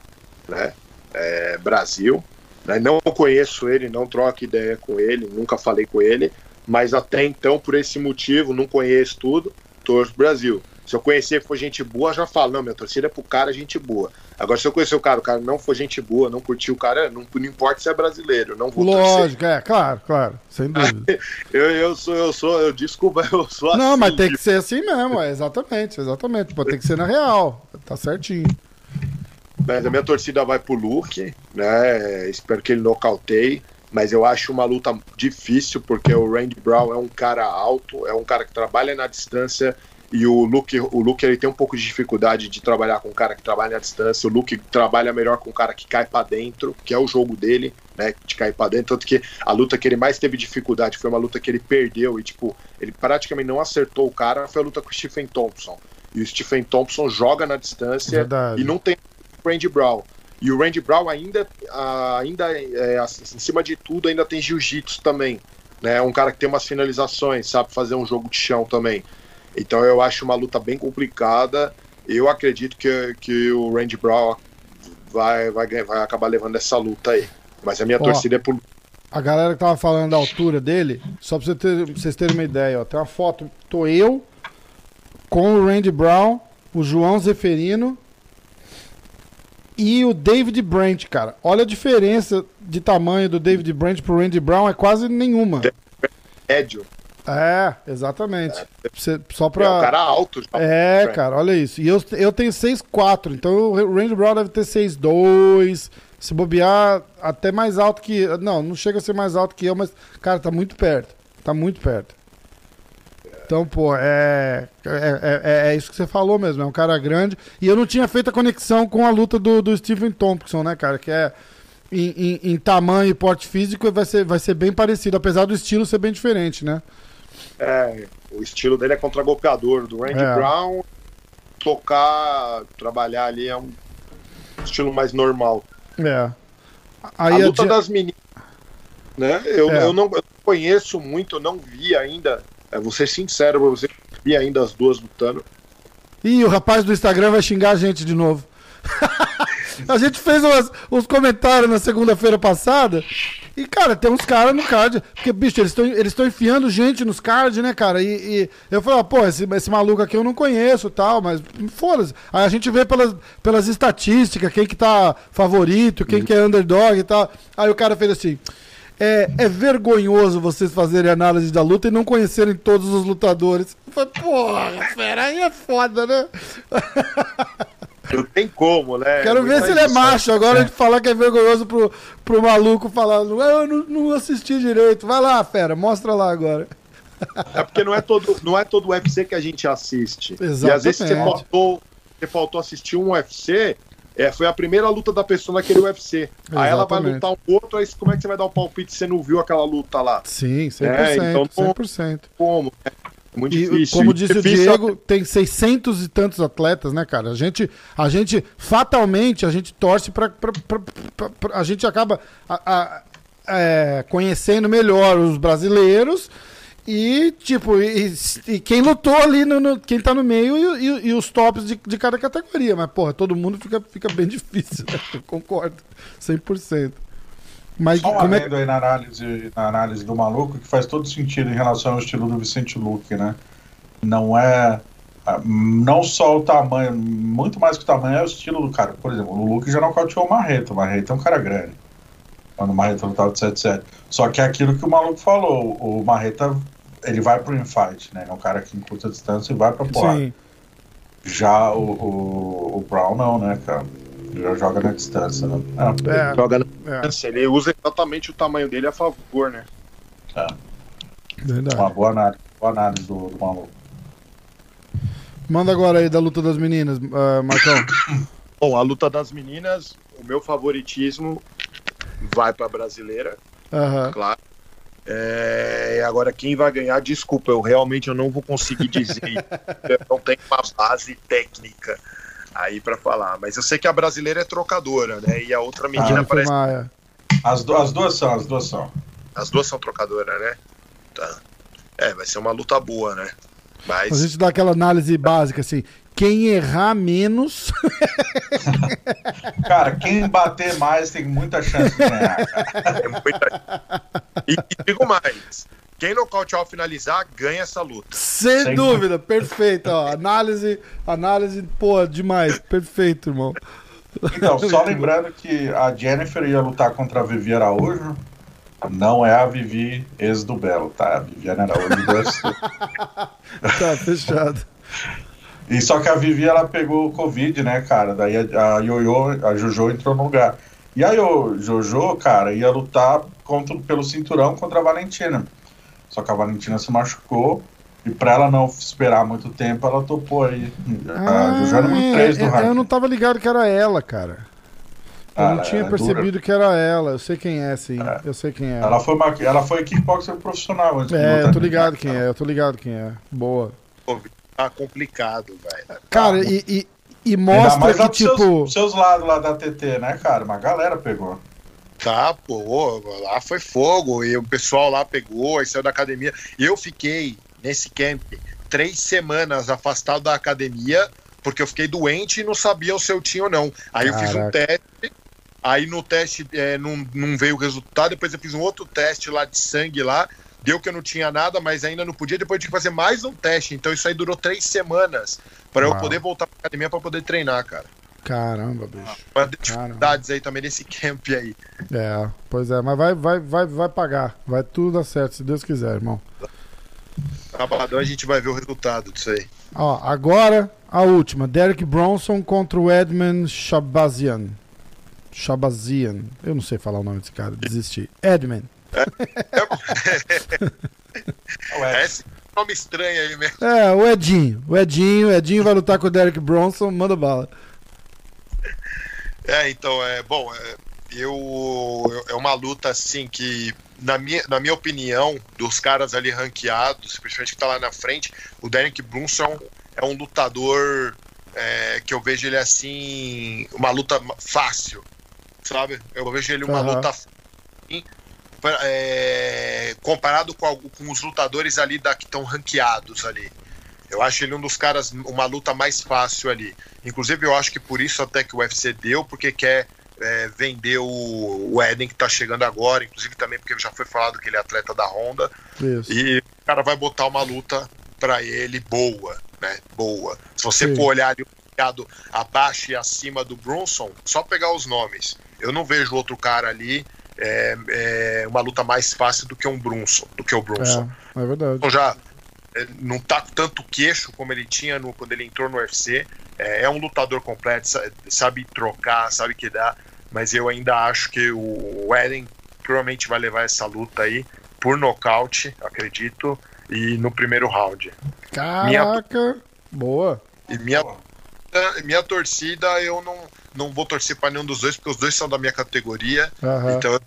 né? É, Brasil. Né? Não conheço ele, não troco ideia com ele, nunca falei com ele, mas até então, por esse motivo, não conheço tudo, torço Brasil. Se eu conhecer for gente boa, já falo, não, minha torcida é pro cara gente boa. Agora, se eu conhecer o cara, o cara não for gente boa, não curtiu o cara, não, não importa se é brasileiro, não vou Lógico, torcer. é, claro, claro, sem dúvida. <laughs> eu, eu sou, eu sou, eu desculpa, <laughs> eu sou assim. Não, mas tem que ser assim mesmo, é, exatamente, exatamente. Pode ter que ser na real, tá certinho. Mas a minha torcida vai pro Luke, né? Espero que ele nocauteie. mas eu acho uma luta difícil porque o Randy Brown é um cara alto, é um cara que trabalha na distância e o Luke, o Luke ele tem um pouco de dificuldade de trabalhar com um cara que trabalha na distância. O Luke trabalha melhor com um cara que cai para dentro, que é o jogo dele, né? De cair para dentro. Tanto que a luta que ele mais teve dificuldade foi uma luta que ele perdeu e, tipo, ele praticamente não acertou o cara. Foi a luta com o Stephen Thompson. E o Stephen Thompson joga na distância Verdade. e não tem o Randy Brown. E o Randy Brown ainda, ainda é, assim, em cima de tudo, ainda tem jiu-jitsu também. Né? Um cara que tem umas finalizações, sabe fazer um jogo de chão também. Então eu acho uma luta bem complicada. Eu acredito que, que o Randy Brown vai, vai, vai acabar levando essa luta aí. Mas a minha Ó, torcida é por. A galera que tava falando da altura dele, só pra, vocês terem uma ideia, ó, tem uma foto, tô eu com o Randy Brown, o João Zeferino e o David Brent, cara. Olha a diferença de tamanho do David Brent pro Randy Brown, é quase nenhuma. Médio. É, exatamente. Você- só É um pra... cara alto. já. É, cara, olha isso. E eu, eu tenho 6'4", então o Randy Brown deve ter 6'2", se bobear até mais alto que... Não, não chega a ser mais alto que eu, mas, cara, tá muito perto. Tá muito perto. Então, pô, é, é, é, é isso que você falou mesmo, é um cara grande. E eu não tinha feito a conexão com a luta do, do Stephen Thompson, né, cara, que é... Em, em- em tamanho e porte físico vai ser, vai ser bem parecido, apesar do estilo ser bem diferente, né? É, o estilo dele é contragolpeador. Do Randy É. Brown, tocar, trabalhar ali é um estilo mais normal. É. a Aí luta di- das meninas, né? Eu, É. eu, não, eu conheço muito, eu não vi ainda. É, vou ser sincero pra você, vi ainda as duas lutando. Ih, o rapaz do Instagram vai xingar a gente de novo. <laughs> a gente fez umas- uns comentários na segunda-feira passada. E, cara, tem uns caras no card. Porque, bicho, eles estão eles enfiando gente nos cards, né, cara? E, e eu ah, pô, esse, esse maluco aqui eu não conheço tal, mas foda-se. Aí a gente vê pelas, pelas estatísticas, quem que tá favorito, quem que é underdog e tal. Aí o cara fez assim. É, é vergonhoso vocês fazerem análise da luta e não conhecerem todos os lutadores. Falei, porra, fera, aí é foda, né? <laughs> Não tem como, né? Quero ver se ele é macho. Agora de falar que é vergonhoso pro, pro maluco falar, "Ah, eu não, não assisti direito. Vai lá, fera, mostra lá agora. É porque não é todo, não é todo UFC que a gente assiste. E às vezes você Exatamente. faltou, você faltou assistir um UFC, é, foi a primeira luta da pessoa naquele UFC. Aí ela vai Exatamente. lutar um outro, aí como é que você vai dar o palpite se você não viu aquela luta lá? Sim, 100%. É, então não- 100%. Como? É muito E difícil. como E disse o difícil Diego, tem 600 e tantos atletas, né, cara? A gente, a gente fatalmente, a gente torce pra- a gente acaba a- a- é, conhecendo melhor os brasileiros e, tipo, e, e quem lutou ali, no, no- quem tá no meio e, e- e os tops de, de cada categoria. Mas, porra, todo mundo fica, fica bem <laughs> difícil, né? Eu concordo, 100%. Mas Só um como é aí na análise, na análise do maluco que faz todo sentido em relação ao estilo do Vicente Luque, né? Não é. ah, Não só o tamanho, muito mais que o tamanho é o estilo do cara. Por exemplo, o Luke já nocauteou o Marreta. O Marreta é um cara grande. Quando o Marreta lutava de 7-7. Só que é aquilo que o maluco falou. O Marreta, ele vai pro infight, né? Ele é um cara que em curta distância e vai pra porrada. Sim. Já o, o, o Brown não, né, cara? Ele já joga na distância, né? É, É, Joga na é, distância, ele usa exatamente o tamanho dele a favor, né? verdade. uma boa análise, boa análise do, do maluco. Manda agora aí da luta das meninas, ah, Marcão. <coughs> Bom, a luta das meninas, o meu favoritismo vai pra brasileira, Aham. claro. É, agora quem vai ganhar, desculpa, eu realmente eu não vou conseguir dizer. <laughs> eu não tenho uma base técnica aí pra falar, mas eu sei que a brasileira é trocadora, né? E a outra menina Jennifer parece Maia. As, du- as duas são, as duas são. as duas são trocadoras, né? Tá. É, vai ser uma luta boa, né? Mas A gente dá aquela análise básica assim. Quem errar menos. <laughs> Cara, quem bater mais tem muita chance de ganhar. cara. é muita... e, e digo mais, quem nocautear ao finalizar ganha essa luta. Sem Sem dúvida, perfeito. Ó. Análise, análise, pô, demais. Perfeito, irmão. Então, só lembrando que a Jennifer ia lutar contra a Vivi Araújo. Não é a Vivi ex do Belo, tá? A Viviane Araújo do UFC. <laughs> Tá, fechado. E só que a Vivi ela pegou o Covid, né, cara? Daí a, a Yoyo, a Jojo entrou no lugar. E aí o Jojo, cara, ia lutar contra, pelo cinturão contra a Valentina. Só que a Valentina se machucou e pra ela não esperar muito tempo, ela topou aí. Ah, a muito 3 do é, ranking. eu não tava ligado que era ela, cara. Eu Ah, não tinha é percebido dura. que era ela. Eu sei quem é, sim. É. Eu sei quem é. Ela foi, uma, ela foi kickboxer profissional antes de É, eu tô ligado quem cara. é, eu tô ligado quem é. Boa. Tá complicado, velho. Cara, Ah, e, e, e mostra que, tipo. seus, seus lados lá da TT, né, cara? Uma galera pegou. Tá, pô, lá foi fogo. E o pessoal lá pegou, aí saiu da academia. Eu fiquei nesse camp três semanas afastado da academia, porque eu fiquei doente e não sabia se eu tinha ou não. Aí eu fiz um Caraca. teste. Aí no teste é, não, não veio o resultado, depois eu fiz um outro teste lá de sangue lá, deu que eu não tinha nada, mas ainda não podia, depois eu tinha que fazer mais um teste, então isso aí durou três semanas para eu poder voltar pra academia para poder treinar, cara. Caramba, bicho. Uma dificuldades aí também nesse camp aí. É, pois é, mas vai, vai, vai, vai pagar. Vai tudo dar certo, se Deus quiser, irmão. Sabadão a gente vai ver o resultado disso aí. Ó, agora a última. Derek Bronson contra o Edmund Shabazian. Shabazian. Eu não sei falar o nome desse cara, desisti. Edmund. Ué, <laughs> Esse nome estranho aí mesmo. É, o Edinho. O Edinho. O Edinho vai lutar com o Derek Bronson. Manda bala. É, então, é bom, é, eu é uma luta assim que na minha, na minha opinião, dos caras ali ranqueados, principalmente que tá lá na frente, o Derek Brunson é um lutador é, que eu vejo ele assim, uma luta fácil, sabe? Eu vejo ele uma Aham. luta assim, é, comparado com, com os lutadores ali da, que estão ranqueados ali. Eu acho ele um dos caras, uma luta mais fácil ali. Inclusive, eu acho que por isso até que o UFC deu, porque quer é, vender o, o Eden que tá chegando agora, inclusive também porque já foi falado que ele é atleta da Honda, Isso. e o cara vai botar uma luta pra ele boa, né? Boa. Se você Sim. for olhar ali o mercado abaixo e acima do Brunson, só pegar os nomes. Eu não vejo outro cara ali é, é, uma luta mais fácil do que um Brunson, do que o Brunson. É, é verdade. Então já não tá tanto queixo como ele tinha no- quando ele entrou no UFC. É, é um lutador completo, sa- sabe trocar, sabe que dá. Mas eu ainda acho que o Eden provavelmente vai levar essa luta aí por nocaute, acredito, e no primeiro round. Caraca. Boa. E minha, minha torcida, eu não, não vou torcer para nenhum dos dois, porque os dois são da minha categoria. Aham. Então eu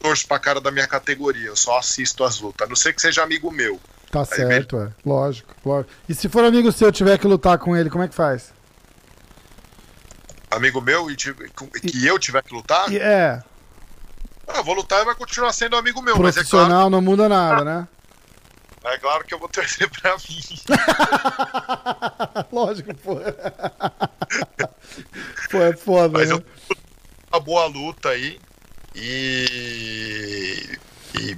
torço pra cara da minha categoria, eu só assisto as lutas, a não ser que seja amigo meu. Tá certo, é. Lógico, lógico. E se for amigo seu tiver que lutar com ele, como é que faz? amigo meu e que eu tiver que lutar, é, ah, vou lutar e vai continuar sendo amigo meu, mas é claro, profissional não muda nada, né? é claro que eu vou torcer <laughs> pra mim. <laughs> Lógico, pô. <laughs> pô, é foda, Mas né? eu uma boa luta aí e e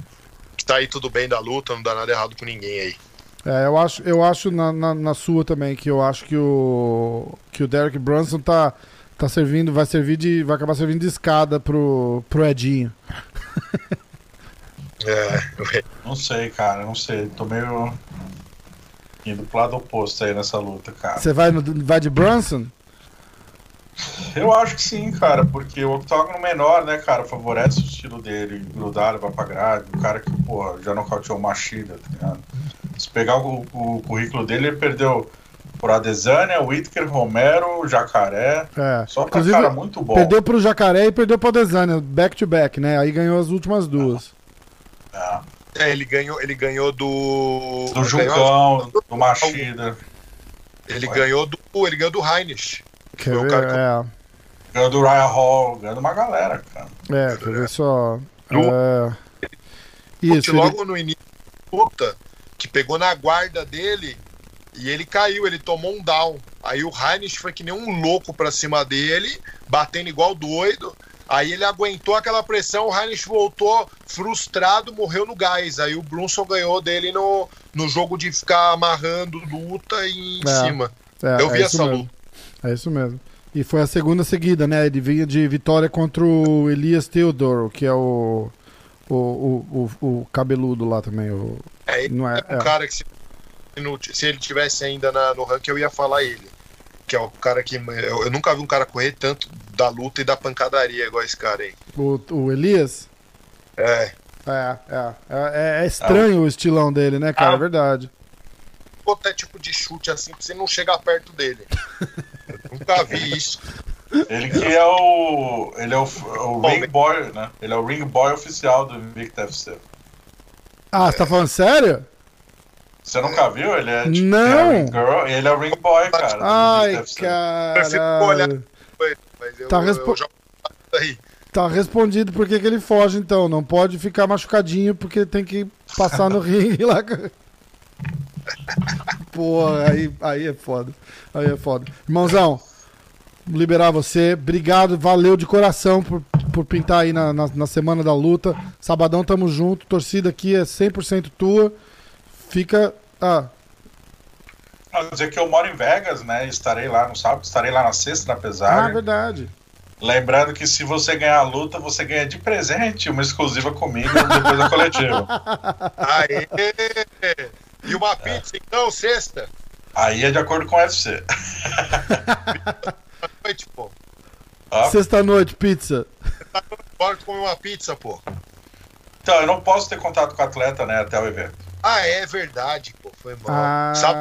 tá aí tudo bem da luta, não dá nada errado com ninguém aí. É, eu acho, eu acho na, na, na sua também, que eu acho que o que o Derek Brunson tá, tá servindo, vai servir de. Vai acabar servindo de escada pro, pro Edinho. É, <laughs> Não sei, cara, não sei. Tô meio indo pro lado oposto aí nessa luta, cara. Você vai, no, vai de Brunson? Eu acho que sim, cara, porque o octógono menor, né, cara, favorece o estilo dele, grudar, levar pra grade. O cara que, porra, já nocauteou o Machida, tá ligado? Se pegar o, o currículo dele, ele perdeu por Adesanya, Whittaker, Romero, Jacaré. É. Só pra Inclusive, cara muito bom. Perdeu pro Jacaré e perdeu pro Desânia, back to back, né? Aí ganhou as últimas duas. É. é, ele ganhou, ele ganhou do Do ganhou- Jucão, do Machida. ele ganhou do ele ganhou do Heinrich. Quer Foi o cara Ganhou do Ryan Hall, ganhou de uma galera, cara. É, quer ver só. É... Porque Isso, ele- logo no início da luta, que pegou na guarda dele e ele caiu, ele tomou um down. Aí o Heinrich foi que nem um louco pra cima dele, batendo igual doido. Aí ele aguentou aquela pressão, o Heinrich voltou frustrado, morreu no gás. Aí o Brunson ganhou dele no, no jogo de ficar amarrando luta e em É. cima. é, Eu vi é essa mesmo. luta. É isso mesmo. E foi a segunda seguida, né? Ele vinha de vitória contra o Elias Theodoro, que é o. O, o, o, o cabeludo lá também. O, É, não é, é um é. cara que se, no- se ele tivesse ainda na- no ranking, eu ia falar ele. que é o cara que. Eu, eu nunca vi um cara correr tanto da luta e da pancadaria igual esse cara aí. O, o Elias? É. É, é. É, é estranho o estilão dele, né, cara? É Ah. Verdade. Qualquer tipo de chute assim pra você não chegar perto dele. Eu nunca vi isso. Ele que é o. Ele é o, o ring boy, né? Ele é o ring boy oficial do Invicta FC. Ah, você tá falando sério? Você nunca viu? Ele é tipo, Não. é ring girl, ele é o ring boy, cara. Ai, cara. Mas eu, Tá respo-. Tá respondido por que que ele foge, então. Não pode ficar machucadinho porque tem que passar no <laughs> ringue lá. Porra, aí, aí é foda. Aí é foda. Irmãozão, liberar você. Obrigado, valeu de coração por, por pintar aí na, na, na semana da luta. Sabadão tamo junto. Torcida aqui é 100% tua. Fica. Ah, Quer dizer que eu moro em Vegas, né? Estarei lá no sábado, estarei lá na sexta na ah, verdade. Lembrando que se você ganhar a luta, você ganha de presente uma exclusiva comigo depois da coletiva. <laughs> Aê! E uma pizza, então, sexta? Aí é de acordo com o UFC. <laughs> Noite, pô. Ó, Sexta-noite, pizza. Bora comer uma pizza, pô. Então, eu não posso ter contato com o atleta, né, até o evento. Ah, é verdade, pô. Foi mal. Ah. Sábado,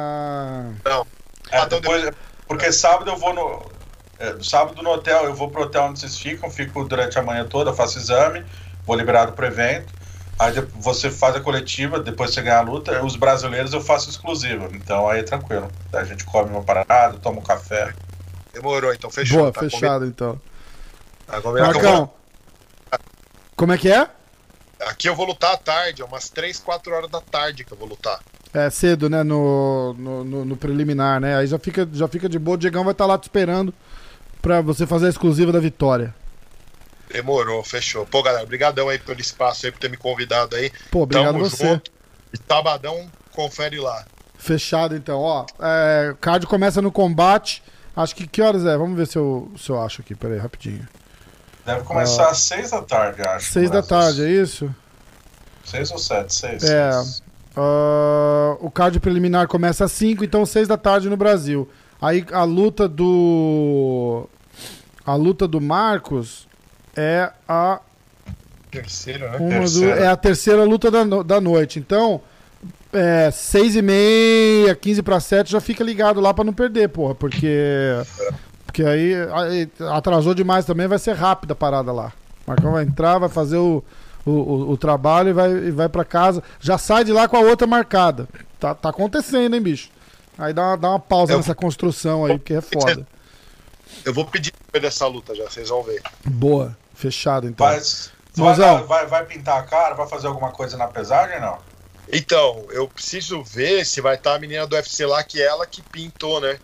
não. É, Sábado depois, porque sábado eu vou no. é, sábado no hotel, eu vou pro hotel onde vocês ficam, fico durante a manhã toda, faço exame, vou liberado pro evento. Aí você faz a coletiva, depois você ganha a luta. Os brasileiros eu faço exclusiva, então aí é tranquilo. A gente come uma parada, toma um café. Demorou, então fechou. Boa, tá fechado então. Tá combinado. Marcão. Como é que é? Aqui eu vou lutar à tarde, é umas 3, 4 horas da tarde que eu vou lutar. É cedo, né? No, no, no- no preliminar, né? Aí já fica, já fica de boa. O Diegão vai estar lá te esperando pra você fazer a exclusiva da vitória. Demorou, fechou. Pô, galera, brigadão aí pelo espaço aí, por ter me convidado aí. Pô, obrigado Tamo você. junto. E sabadão, confere lá. Fechado então, ó. É, o card começa no combate. Acho que que horas é? Vamos ver se eu, se eu acho aqui. Pera aí, rapidinho. Deve começar às seis da tarde, acho. Seis da tarde, é isso? Seis ou sete? Seis. É. seis. Ah, o card preliminar começa às 5, então 6 da tarde no Brasil. Aí a luta do. A luta do Marcos é a Terceiro, né? Do- Terceira. é a terceira luta da, da noite. Então, é, seis e meia, 15 para 7, já fica ligado lá pra não perder, porra. Porque. Porque aí, aí atrasou demais também, vai ser rápida a parada lá. O Marcão vai entrar, vai fazer o, o, o- o trabalho e vai, e vai para casa. Já sai de lá com a outra marcada. Tá, tá acontecendo, hein, bicho? Aí dá uma, dá uma pausa Eu- nessa construção aí, porque é foda. Eu vou pedir pra dessa luta já, vocês vão ver. Boa, fechado então. Mas. Vai, vai, vai pintar a cara? Vai fazer alguma coisa na pesagem não? Então, eu preciso ver se vai estar a menina do UFC lá, que é ela que pintou, né?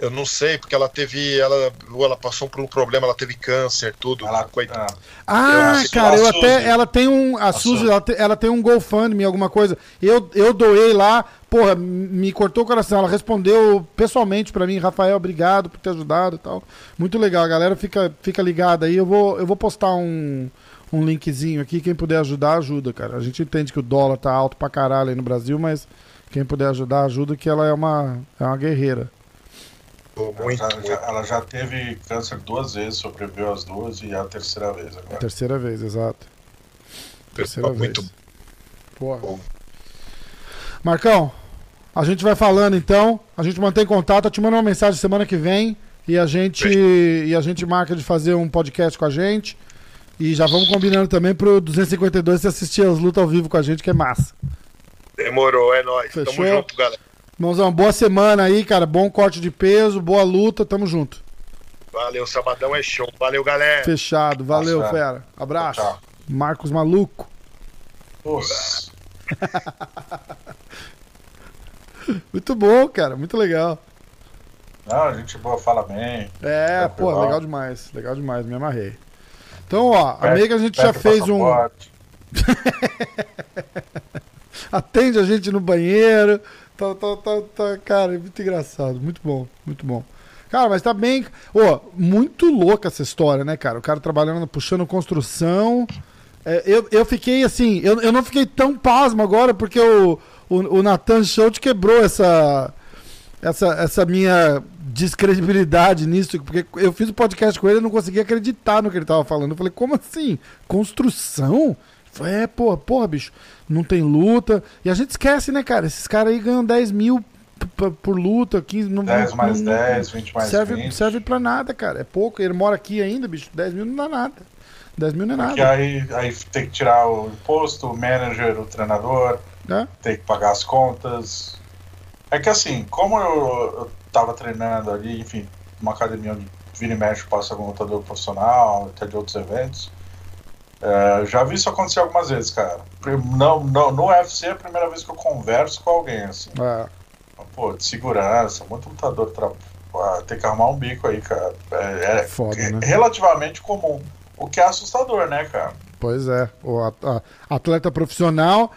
Eu não sei, porque ela teve. Ela, ela passou por um problema, ela teve câncer, tudo. Ela, coitada. Ah, Eu cara, eu a até. Ela tem um. A, Suzy, Suzy. ela, te- ela tem um GoFundMe, alguma coisa. Eu, eu doei lá, porra, me cortou o coração. Ela respondeu pessoalmente pra mim, Rafael, obrigado por ter ajudado e tal. Muito legal, a galera fica, fica ligada aí. Eu vou, eu vou postar um, um linkzinho aqui. Quem puder ajudar, ajuda, cara. A gente entende que o dólar tá alto pra caralho aí no Brasil, mas quem puder ajudar, ajuda, que ela é uma, é uma guerreira. Pô, Ela Muito, já, muito. já- ela já teve câncer duas vezes, sobreviveu as duas e é a terceira vez agora. Terceira vez, exato. Terceira muito vez. Porra. bom. Marcão, a gente vai falando então. A gente mantém contato. Eu te mando uma mensagem semana que vem. E a gente, e a gente marca de fazer um podcast com a gente. E já vamos combinando também pro 252 você assistir as lutas ao vivo com a gente, que é massa. Demorou, é nóis. Fechou? Tamo junto, galera. Irmãozão, boa semana aí, cara. Bom corte de peso, boa luta. Tamo junto. Valeu, sabadão é show. Valeu, galera. Fechado. Valeu, Nossa. fera. Abraço. Tchau. Marcos Maluco. Nossa. <laughs> Muito bom, cara. Muito legal. Não, a gente boa fala bem. É, pô, Tranquilão. legal demais. Legal demais. Me amarrei. Então, ó, a Pede- Meiga a gente já fez um. <laughs> atende a gente no banheiro. Tá, tá, tá, tá, cara, é muito engraçado. Muito bom, muito bom. Cara, mas tá bem. Ô, muito louca essa história, né, cara? O cara trabalhando, puxando construção. É, eu, eu fiquei assim, eu, eu não fiquei tão pasmo agora, porque o, o, o Nathan Schultz quebrou essa, essa, essa minha descredibilidade nisso, porque eu fiz o podcast com ele e não conseguia acreditar no que ele tava falando. Eu falei, como assim? Construção? É, porra, porra, bicho, não tem luta. E a gente esquece, né, cara? Esses caras aí ganham 10 mil por luta, 15, não, 10 mais não, 10, 20 mais serve, 20. Serve pra nada, cara. É pouco. Ele mora aqui ainda, bicho. 10 mil não dá nada. 10 mil não é nada. Porque aí, aí tem que tirar o imposto, o manager, o treinador, é? tem que pagar as contas. É que assim, como eu, eu tava treinando ali, enfim, uma academia onde vira e mexe passa algum lutador profissional, até de outros eventos. É, já vi isso acontecer algumas vezes, cara. Não, não, no UFC é a primeira vez que eu converso com alguém, assim. É. Pô, de segurança, muito lutador tra... tem que arrumar um bico aí, cara. É, é Foda, né? relativamente comum. O que é assustador, né, cara? Pois é. O atleta profissional,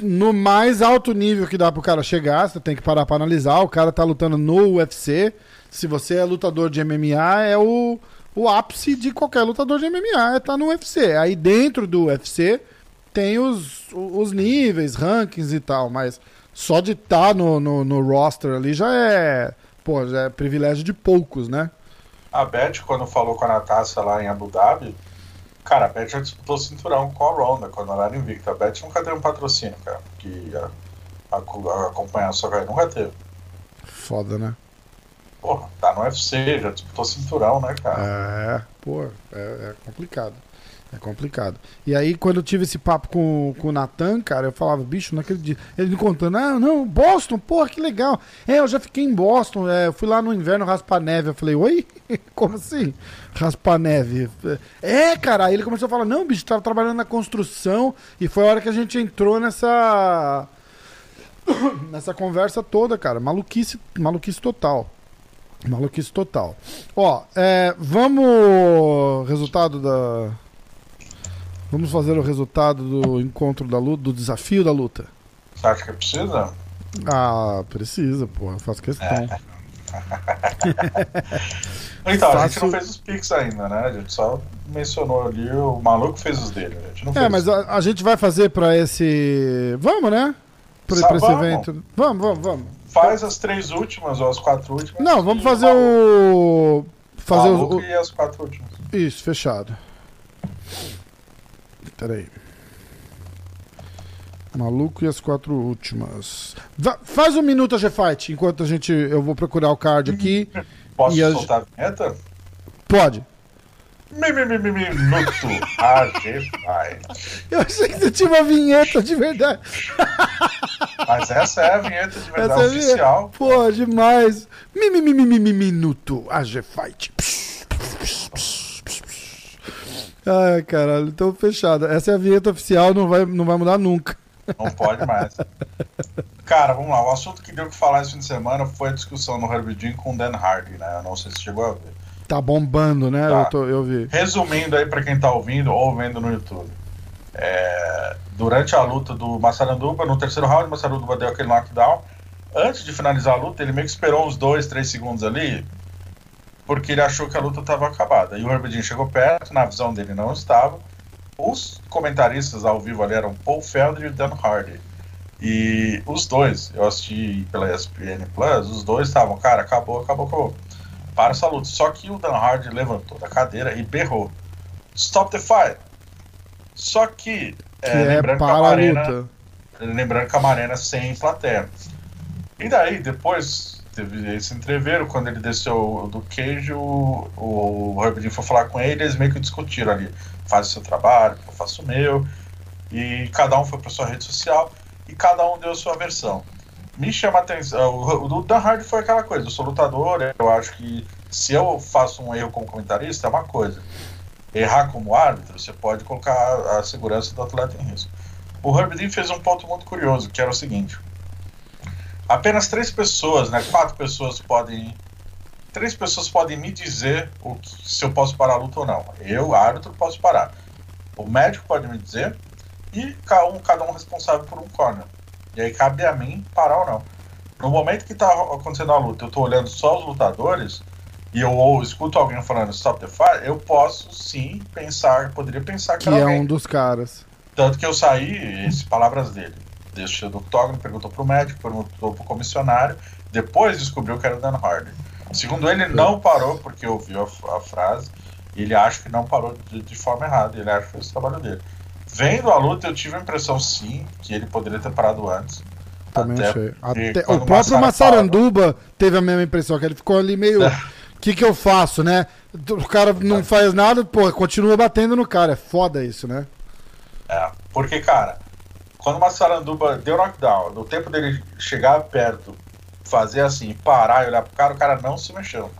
no mais alto nível que dá pro cara chegar, você tem que parar pra analisar. O cara tá lutando no UFC. Se você é lutador de MMA, é o, o ápice de qualquer lutador de MMA, é estar tá no UFC. Aí dentro do UFC tem os, os níveis, rankings e tal, mas só de estar tá no, no, no roster ali já é, pô, já é privilégio de poucos, né? A Beth, quando falou com a Natasha lá em Abu Dhabi, cara, a Beth já disputou cinturão com a Ronda quando ela era invicta. A Beth nunca teve um patrocínio, cara, que a, a, a acompanhar só nunca teve. Foda, né? Porra, tá no UFC, já disputou cinturão, né, cara? É, pô, é, é complicado. É complicado. E aí, quando eu tive esse papo com, com o Natan, cara, eu falava, bicho, não acredito. Ele me contando, ah, não, Boston, porra, que legal. É, eu já fiquei em Boston, é, eu fui lá no inverno raspar neve. Eu falei, oi? <laughs> Como assim? Raspar neve? É, cara, aí ele começou a falar, não, bicho, tava trabalhando na construção. E foi a hora que a gente entrou nessa. <coughs> nessa conversa toda, cara. Maluquice, maluquice total. Maluquice total. Ó, é, vamos. Resultado da Vamos fazer o resultado do encontro da luta, do desafio da luta. Você acha que precisa? Ah, precisa, porra. Faço questão. É. então, Faço... a gente não fez os pics ainda, né? A gente só mencionou ali, o maluco fez os dele. A gente não é, mas a, a, gente vai fazer pra esse. Vamos, né? Pra, pra esse evento. Vamos, vamos, vamos. Faz as três últimas ou as quatro últimas. Não, vamos fazer o. Fazer o. e as quatro últimas. Isso, fechado. Peraí. Maluco e as quatro últimas. Va faz um minuto a G-Fight, enquanto a gente. Eu vou procurar o card aqui. Posso e soltar a vinheta? Pode. Minuto a G-Fight. Eu achei que você tinha uma vinheta de verdade. Mas essa é a vinheta de verdade essa é oficial. Pô, demais. Minuto a G-Fight. Ai, caralho, então fechado. Essa é a vinheta oficial, não vai, não vai mudar nunca. Não pode mais. Cara, vamos lá. O assunto que deu que falar esse fim de semana foi a discussão no Herbie Jean com o Dan Hardy, né? Eu não sei se chegou a ver. Tá bombando, né? Tá. Eu, tô, eu vi. Resumindo aí para quem tá ouvindo ou vendo no YouTube. É, durante a luta do Massaranduba, no terceiro round, o Massaranduba deu aquele knockdown. Antes de finalizar a luta, ele meio que esperou uns dois, três segundos ali, porque ele achou que a luta estava acabada. E o Herbert chegou perto, na visão dele não estava. Os comentaristas ao vivo ali eram Paul Felder e Dan Hardy. E os dois, eu assisti pela ESPN Plus, os dois estavam, cara, acabou, acabou, acabou. Para essa luta. Só que o Dan Hardy levantou da cadeira e berrou: Stop the fight! Só que, é, que é, lembrando, que a Marena, lembrando que a Marena sem plateia. E daí, depois, teve esse entreveiro, quando ele desceu do queijo, o, o foi falar com ele, eles meio que discutiram ali, faz o seu trabalho, eu faço o meu, e cada um foi para sua rede social, e cada um deu a sua versão. Me chama a atenção, o, Dan Hardy foi aquela coisa, eu sou lutador, eu acho que se eu faço um erro como comentarista, é uma coisa. Errar como árbitro, você pode colocar a segurança do atleta em risco. O Herbert fez um ponto muito curioso, que era o seguinte, apenas três pessoas, né, quatro pessoas podem. Três pessoas podem me dizer o que, se eu posso parar a luta ou não. Eu, árbitro, posso parar. O médico pode me dizer e cada um, cada um responsável por um corner. E aí cabe a mim parar ou não. No momento que está acontecendo a luta, eu estou olhando só os lutadores e eu ou escuto alguém falando stop the fight, eu posso sim pensar, poderia pensar que, que é um dos caras. Tanto que eu saí, essas palavras dele deixou do octógono, perguntou pro médico, perguntou pro comissionário, depois descobriu que era o Dan Hardy. Segundo ele, não parou porque ouviu a, a frase. E ele acha que não parou de, de, forma errada. Ele acha que fez o trabalho dele. Vendo a luta, eu tive a impressão, sim, que ele poderia ter parado antes. Também até achei. Até, o próprio Massaranduba teve a mesma impressão, que ele ficou ali meio. O <laughs> é. que, que eu faço, né? O cara não é. faz nada, pô, continua batendo no cara. É foda isso, né? É, porque, cara, quando o Massaranduba deu knockdown, no tempo dele chegar perto, fazer assim, parar e olhar pro cara, o cara não se mexeu.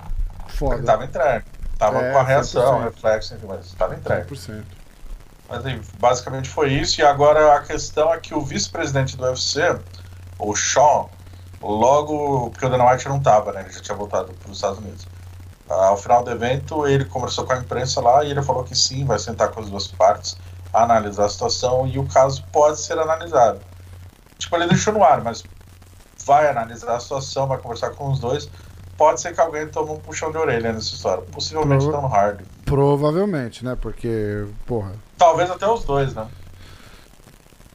Foda. Ele tava entregue. Tava é, com a reação, 100%. reflexo, mas tava entregue. 100%. Mas basicamente foi isso. E agora a questão é que o vice-presidente do UFC, o Sean, logo. Porque o Dana White não tava, né? Ele já tinha voltado para os Estados Unidos. Ao final do evento, ele conversou com a imprensa lá e ele falou que sim, vai sentar com as duas partes analisar a situação e o caso pode ser analisado. Tipo, ele deixou no ar, mas vai analisar a situação, vai conversar com os dois. Pode ser que alguém tome um puxão de orelha nessa história. Possivelmente Prova Dan Hardy. Provavelmente, né? Porque, porra. Talvez até os dois, né?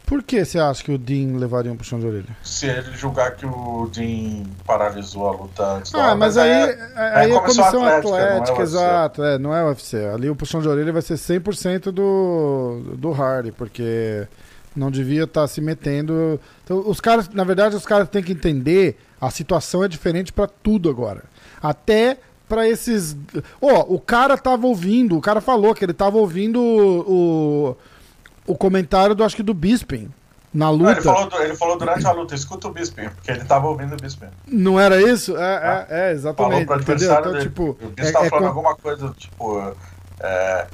Por que você acha que o Dean levaria um puxão de orelha? Se ele julgar que o Dean paralisou a luta antes Ah, mas, mas aí, é, aí é, é comissão atlética, atlética é exato. É, não é o UFC. Ali o puxão de orelha vai ser 100% do, do Hardy, porque não devia estar tá se metendo. Então, os caras, na verdade, os caras têm que entender a situação é diferente para tudo agora. Até para esses. Ó, oh, o cara tava ouvindo, o cara falou que ele tava ouvindo o, o o comentário do acho que do Bisping na luta. Não, ele, falou, ele, falou, durante a luta, escuta o Bisping, porque ele tava ouvindo o Bisping. Não era isso? É, ah, é, é, exatamente. Falou pro entendeu? Então, dele. tipo, o Bisping é, tava é falando com... alguma coisa, tipo. É,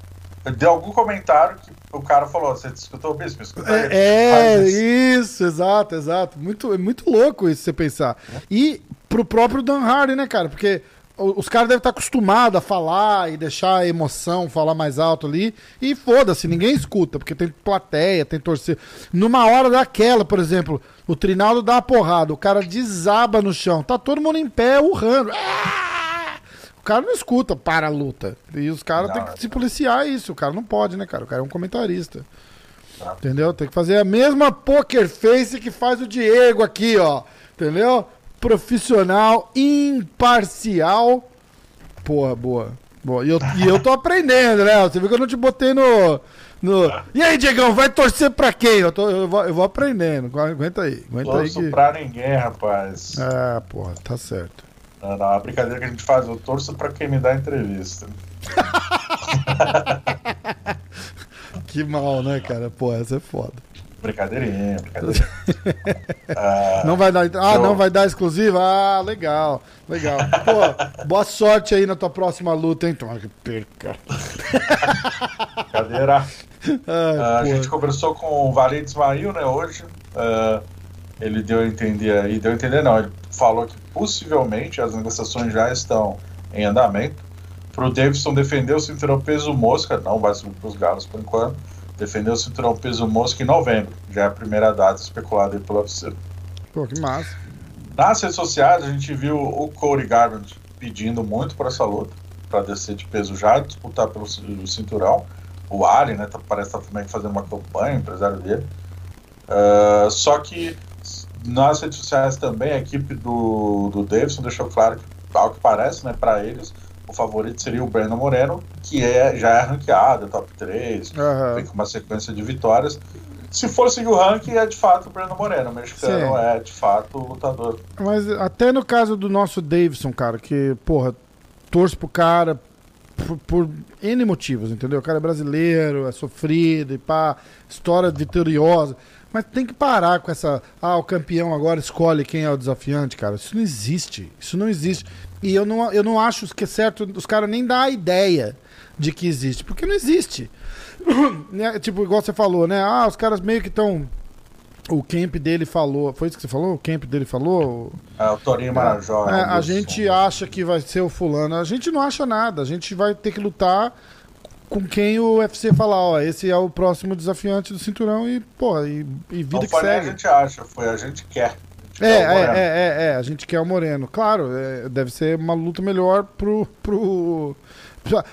deu algum comentário que o cara falou, você escutou o Bisping? Escuta é. É, isso, exato, exato. Muito, é muito louco isso você pensar. E pro próprio Dan Hardy, né, cara? Porque os caras devem estar acostumados a falar e deixar a emoção falar mais alto ali. E foda-se, ninguém escuta, porque tem plateia, tem torcida. Numa hora daquela, por exemplo, o Trinaldo dá uma porrada, o cara desaba no chão, tá todo mundo em pé, urrando. Ah! O cara não escuta para a luta. E os caras têm que se policiar isso. O cara não pode, né, cara? O cara é um comentarista. Tá. Entendeu? Tem que fazer a mesma poker face que faz o Diego aqui, ó. Entendeu? profissional, imparcial. Porra, boa. boa. E, eu, e eu tô aprendendo, né? Você viu que eu não te botei no. no... E aí, Diegão, vai torcer pra quem? Eu, tô, eu, vou, eu vou aprendendo. Aguenta aí. Aguenta Torço aí que... pra ninguém, rapaz. Ah, porra, tá certo. Não, não, a brincadeira que a gente faz, eu torço pra quem me dá entrevista. <laughs> que mal, né, cara? Pô, essa é foda. Brincadeirinha, brincadeirinha. ah, <laughs> não vai dar. Ah, não vai dar exclusiva? Ah, legal, legal. Pô, boa sorte aí na tua próxima luta, hein? Toma que perca. Brincadeira. <laughs> Ai, uh, a gente conversou com o Valide Ismail, né, hoje. Uh, ele deu a entender e deu a entender não, ele falou que possivelmente as negociações já estão em andamento. Para o Davidson defender o cinturão peso mosca, não vai subir para os galos por enquanto defendeu o cinturão peso mosca em novembro. Já é a primeira data especulada pelo UFC. Pô, que massa. Nas redes sociais, a gente viu o Corey Garbrandt pedindo muito para essa luta, para descer de peso já, disputar pelo cinturão. O Ari, né, tá, parece estar tá também fazendo uma campanha, empresário dele. Uh, só que nas redes sociais também, a equipe do, do Davidson deixou claro que, ao que parece, né, para eles, o favorito seria o Breno Moreno, que é, já é ranqueado, é top 3, uhum. com uma sequência de vitórias. Se for seguir o ranking, é de fato o Breno Moreno. O mexicano Sim. é de fato o lutador. Mas até no caso do nosso Davidson, cara, que, porra, torce pro cara por, por N motivos, entendeu? O cara é brasileiro, é sofrido e pá, história vitoriosa. Mas tem que parar com essa. Ah, o campeão agora escolhe quem é o desafiante, cara. Isso não existe. Isso não existe. E eu não, eu não acho que é certo os caras nem dar a ideia de que existe, porque não existe. <coughs> né? Tipo, igual você falou, né? Ah, os caras meio que estão. O camp dele falou. Foi isso que você falou? O camp dele falou? É, o Torinho Marajó. É, a gente acha que vai ser o fulano. A gente não acha nada. A gente vai ter que lutar com quem o UFC falar, ó, esse é o próximo desafiante do cinturão e, pô, e, e vida não que foi segue. a gente acha, foi a gente quer. É, é, é, é, é, a gente quer o Moreno. Claro, é, deve ser uma luta melhor pro, pro.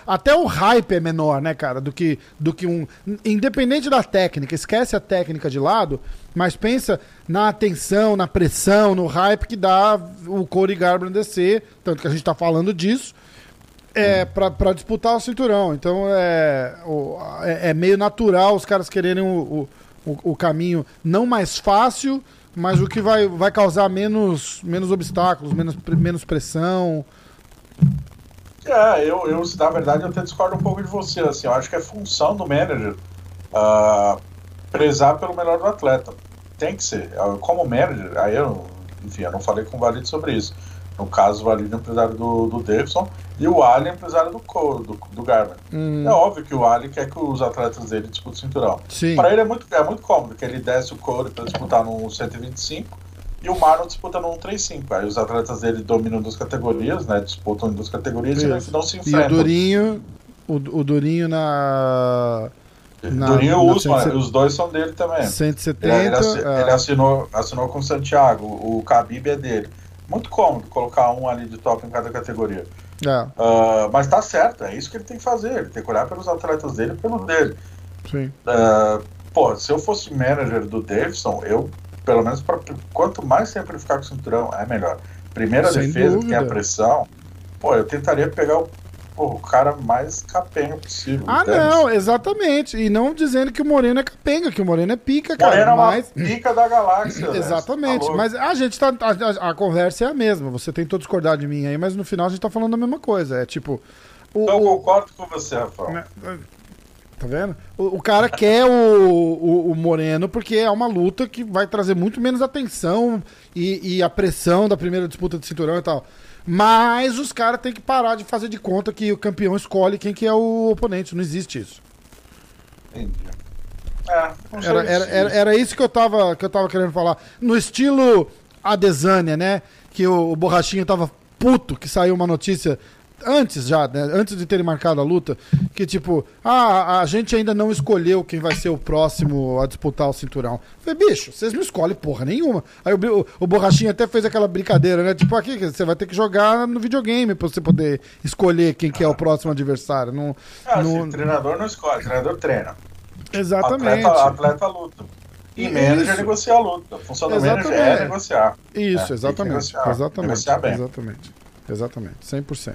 Até o hype é menor, né, cara? Do que, do que um. Independente da técnica, esquece a técnica de lado, mas pensa na atenção, na pressão, no hype que dá o Cody Garbrandt descer. Tanto que a gente tá falando disso. É, pra disputar o cinturão. Então é, é, é meio natural os caras quererem o, o, o caminho não mais fácil mas o que vai, vai causar menos, menos obstáculos, menos, menos pressão. É, eu, eu, na verdade, eu até discordo um pouco de você. Assim, eu acho que é função do manager uh, prezar pelo melhor do atleta. Tem que ser. Como manager, aí eu, enfim, eu não falei com o Valide sobre isso. No caso, o Valide é empresário do, do Davidson e o Ali é empresário do, do, do Garmin. Hum. É óbvio que o Ali quer que os atletas dele disputem o cinturão. Para ele é muito, é muito cômodo, que ele desce o Cody para disputar no 125 e o Marlon disputa no 135. Aí os atletas dele dominam duas categorias, né? Disputam em duas categorias Isso. e não se enfrentam. E o Durinho, o, o Durinho na. Na, Durinho o Usman, os dois são dele também. 170. Ele, ele, é. ele assinou, assinou com o Santiago, o Khabib é dele. Muito cômodo colocar um ali de top em cada categoria. É. Uh, mas tá certo, é isso que ele tem que fazer. Ele tem que olhar pelos atletas dele e pelo dele. Sim. Uh, pô, se eu fosse manager do Davidson, eu, pelo menos, pra, quanto mais tempo ele ficar com o cinturão, é melhor. Primeira Sem defesa, dúvida. que tem a pressão, pô, eu tentaria pegar o o cara mais capenga possível. Ah, entende? não, exatamente. E não dizendo que o Moreno é capenga, que o Moreno é pica, cara. Moreno mas... é uma pica da galáxia. <laughs> exatamente. Tá mas a gente tá. A, a, conversa é a mesma. Você tentou discordar de mim aí, mas no final a gente tá falando a mesma coisa. É tipo. O, então, eu concordo com você, Rafael. Né, tá vendo? O, o cara <laughs> quer o, o, o, Moreno porque é uma luta que vai trazer muito menos atenção e, e a pressão da primeira disputa de cinturão e tal. Mas os caras têm que parar de fazer de conta que o campeão escolhe quem que é o oponente. Não existe isso. Entendi. É, era, era, era, era, isso que eu, tava, que eu tava querendo falar. No estilo Adesanya, né? Que o, o Borrachinho tava puto que saiu uma notícia antes já, né, antes de terem marcado a luta, que tipo, ah, a gente ainda não escolheu quem vai ser o próximo a disputar o cinturão. Eu falei, bicho, vocês não escolhem porra nenhuma. Aí o, o, o Borrachinho até fez aquela brincadeira, né? Tipo, aqui você vai ter que jogar no videogame pra você poder escolher quem que é o próximo adversário. Não, ah, não... Assim, treinador não escolhe, treinador treina. Exatamente. Atleta, atleta luta. E manager negocia a luta. Do exatamente. manager é negociar. Isso, é, exatamente. Negociar, exatamente. Negociar bem. Exatamente. Exatamente. 100%.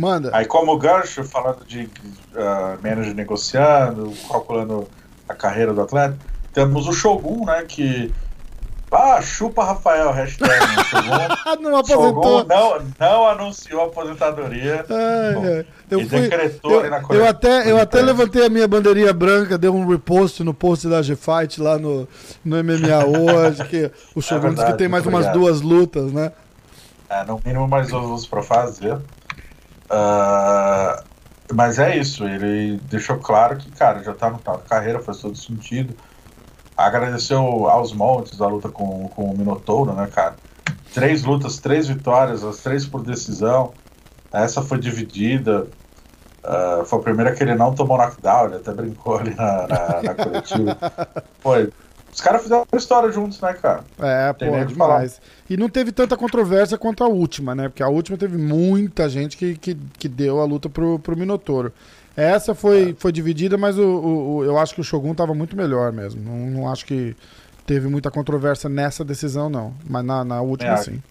Manda. Aí, como gancho, falando de uh, manager negociando, calculando a carreira do atleta, temos o Shogun, né? Que. Ah, chupa Rafael, hashtag. <laughs> Shogun, não aposentou. Shogun não, não anunciou a aposentadoria. Ai, bom. Eu, fui, eu, eu, até, eu até levantei a minha bandeirinha branca, dei um repost no post da G-Fight lá no, no MMA hoje, que o <laughs> Shogun é verdade, que tem mais umas duas lutas, né? É, no mínimo mais duas lutas pra fazer. Uh, mas é isso, ele deixou claro que, cara, já tá no tal carreira, faz todo sentido. Agradeceu aos montes a luta com, com o Minotouro, né, cara? Três lutas, três vitórias, as três por decisão. Essa foi dividida. Uh, foi a primeira que ele não tomou knockdown, ele até brincou ali na, na, na coletiva. <laughs> Foi os caras fizeram uma história juntos, né, cara? É, Tem pô, demais. E não teve tanta controvérsia quanto a última, né? Porque a última teve muita gente que, que, que deu a luta pro, pro Minotouro. Essa foi, é. foi dividida, mas o, o, o, eu acho que o Shogun tava muito melhor mesmo. Não, não acho que teve muita controvérsia nessa decisão, não. Mas na, na última, é. sim.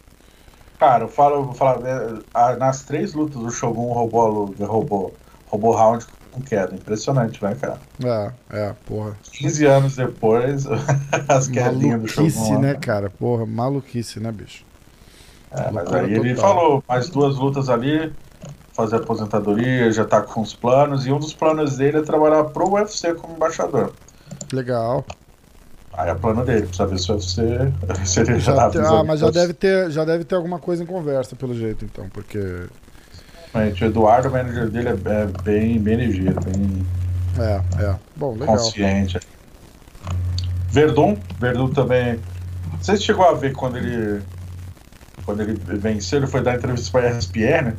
Cara, eu falo, vou falar, é, nas três lutas o Shogun roubou, roubou, roubou round com queda. Impressionante, né, cara? É, é, porra. 15 anos depois, <laughs> as quedinhas do Shogun. Maluquice, né, cara? Porra, maluquice, né, bicho? É, mas aí total. ele falou, mais duas lutas ali, fazer aposentadoria, já tá com os planos, e um dos planos dele é trabalhar pro UFC como embaixador. Legal. Aí é plano dele, precisa ver se o UFC se ele já, já tá Ah, mas já deve, ter, já deve ter alguma coisa em conversa, pelo jeito, então, porque o Eduardo, o manager dele, é, é bem, bem ligeiro, bem é, é. Bom, legal. consciente. Verdun, Verdun também. Você chegou a ver quando ele quando ele venceu, ele foi dar entrevista para a ESPN,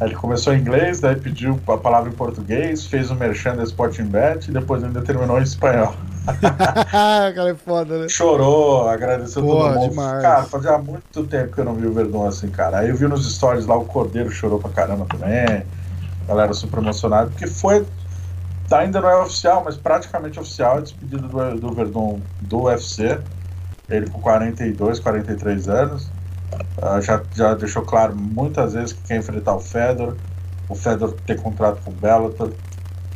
Ele começou em inglês, daí pediu a palavra em português, fez o um merchan da Sporting Bet e depois ainda terminou em espanhol. <laughs> cara, é foda, né? Chorou, agradeceu Porra, todo mundo. demais. Cara, fazia muito tempo que eu não vi o Verdun assim, cara. Aí eu vi nos stories lá o Cordeiro chorou pra caramba também. A galera super emocionada, porque foi. Ainda não é oficial, mas praticamente oficial a despedida do, do Verdun do UFC. Ele com 42, 43 anos. Uh, já, já deixou claro muitas vezes que quer enfrentar o Fedor. O Fedor ter contrato com o Bellator.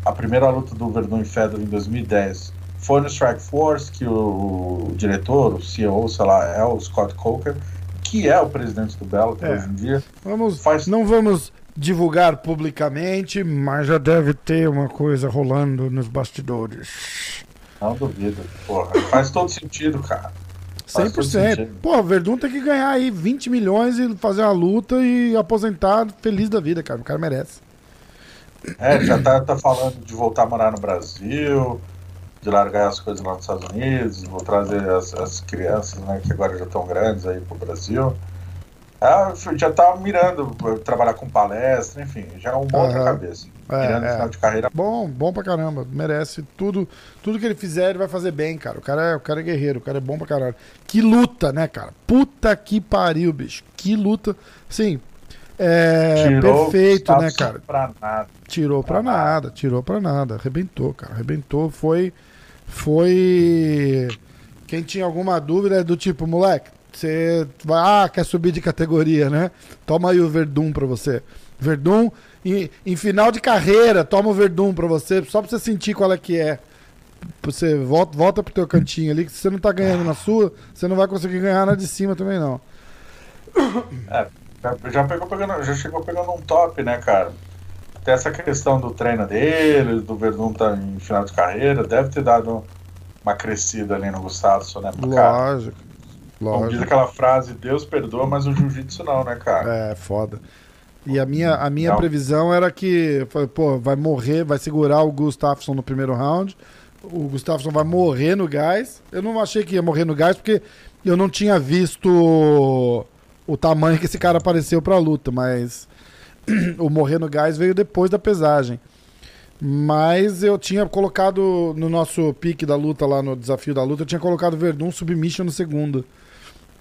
A primeira luta do Verdun e Fedor em 2010 foi no Strike Force, que o, o, diretor, o CEO, sei lá, é o Scott Coker, que é o presidente do Bellator É. hoje em dia. Vamos, Faz- Não vamos divulgar publicamente, mas já deve ter uma coisa rolando nos bastidores. Não duvido, porra. Faz todo sentido, cara. Faz todo 100%. sentido. Pô, Verdun tem que ganhar aí 20 milhões e fazer uma luta e aposentar feliz da vida, cara. O cara merece. É, já tá, tá falando de voltar a morar no Brasil, de largar as coisas lá nos Estados Unidos, vou trazer as, as crianças, né, que agora já estão grandes aí pro Brasil. Ah, já tá mirando eh, trabalhar com palestra, enfim, já é uma outra Aham. cabeça. É, mirando é. final de carreira. Bom, bom pra caramba. Merece tudo. Tudo que ele fizer, ele vai fazer bem, cara. O cara é, o cara é guerreiro, o cara é bom pra caralho. Que luta, né, cara? Puta que pariu, bicho. Que luta. Sim. É Tirou perfeito, né, cara? Pra nada. Tirou pra Pra nada, tirou pra nada. Arrebentou, cara. Arrebentou. Foi. Foi. Quem tinha alguma dúvida é do tipo, moleque, você vai. Ah, quer subir de categoria, né? Toma aí o Verdun pra você. Verdun, em, em final de carreira, toma o Verdun pra você, só pra você sentir qual é que é. Você volta, volta pro teu cantinho ali, que se você não tá ganhando na sua, você não vai conseguir ganhar na de cima também, não. É, já, pegou pegando, já chegou pegando um top, né, cara? Até essa questão do treino dele, do Verdun tá em final de carreira, deve ter dado uma crescida ali no Gustavo, né? Cara, Lógico. Como diz Lógico. aquela frase, Deus perdoa, mas o jiu-jitsu não, né, cara? É, foda. E a minha, a minha Não. previsão era que, pô, vai morrer, vai segurar o Gustafsson no primeiro round. O Gustafsson vai morrer no gás. Eu não achei que ia morrer no gás porque eu não tinha visto o tamanho que esse cara apareceu pra luta, mas <clears throat> o morrer no gás veio depois da pesagem. Mas eu tinha colocado no nosso pique da luta lá no desafio da luta, eu tinha colocado Verdun submission no segundo.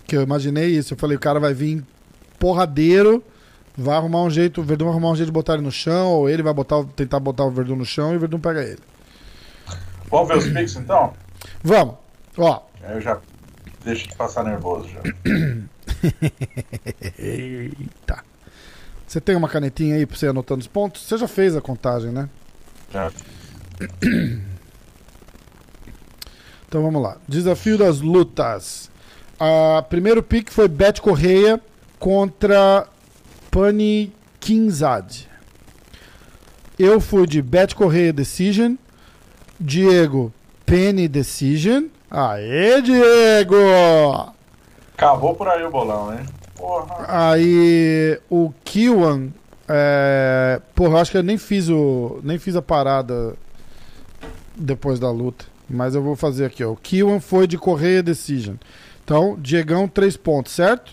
Que eu imaginei isso. Eu falei, o cara vai vir porradeiro, vai arrumar um jeito, o Verdun vai arrumar um jeito de botar ele no chão, ou ele vai botar, tentar botar o Verdun no chão e o Verdun pega ele. Vamos ver os picks então? Vamos. Ó, Aí eu já deixo de passar nervoso já. <coughs> eita. Você tem uma canetinha aí pra você anotando os pontos? Você já fez a contagem, né? já. <coughs> Então vamos lá. Desafio das lutas. A primeiro pick foi Bet Correia contra Pani Kinzad. Eu fui de Bet Correia Decision. Diego Penny Decision. Aê, Diego! Acabou por aí o bolão, hein? Porra. Aí o Kiwan. É... Porra, eu acho que eu nem fiz o. Nem fiz a parada depois da luta. Mas eu vou fazer aqui, ó. O Kiwan foi de Correia Decision. Então, Diegão, três pontos, certo?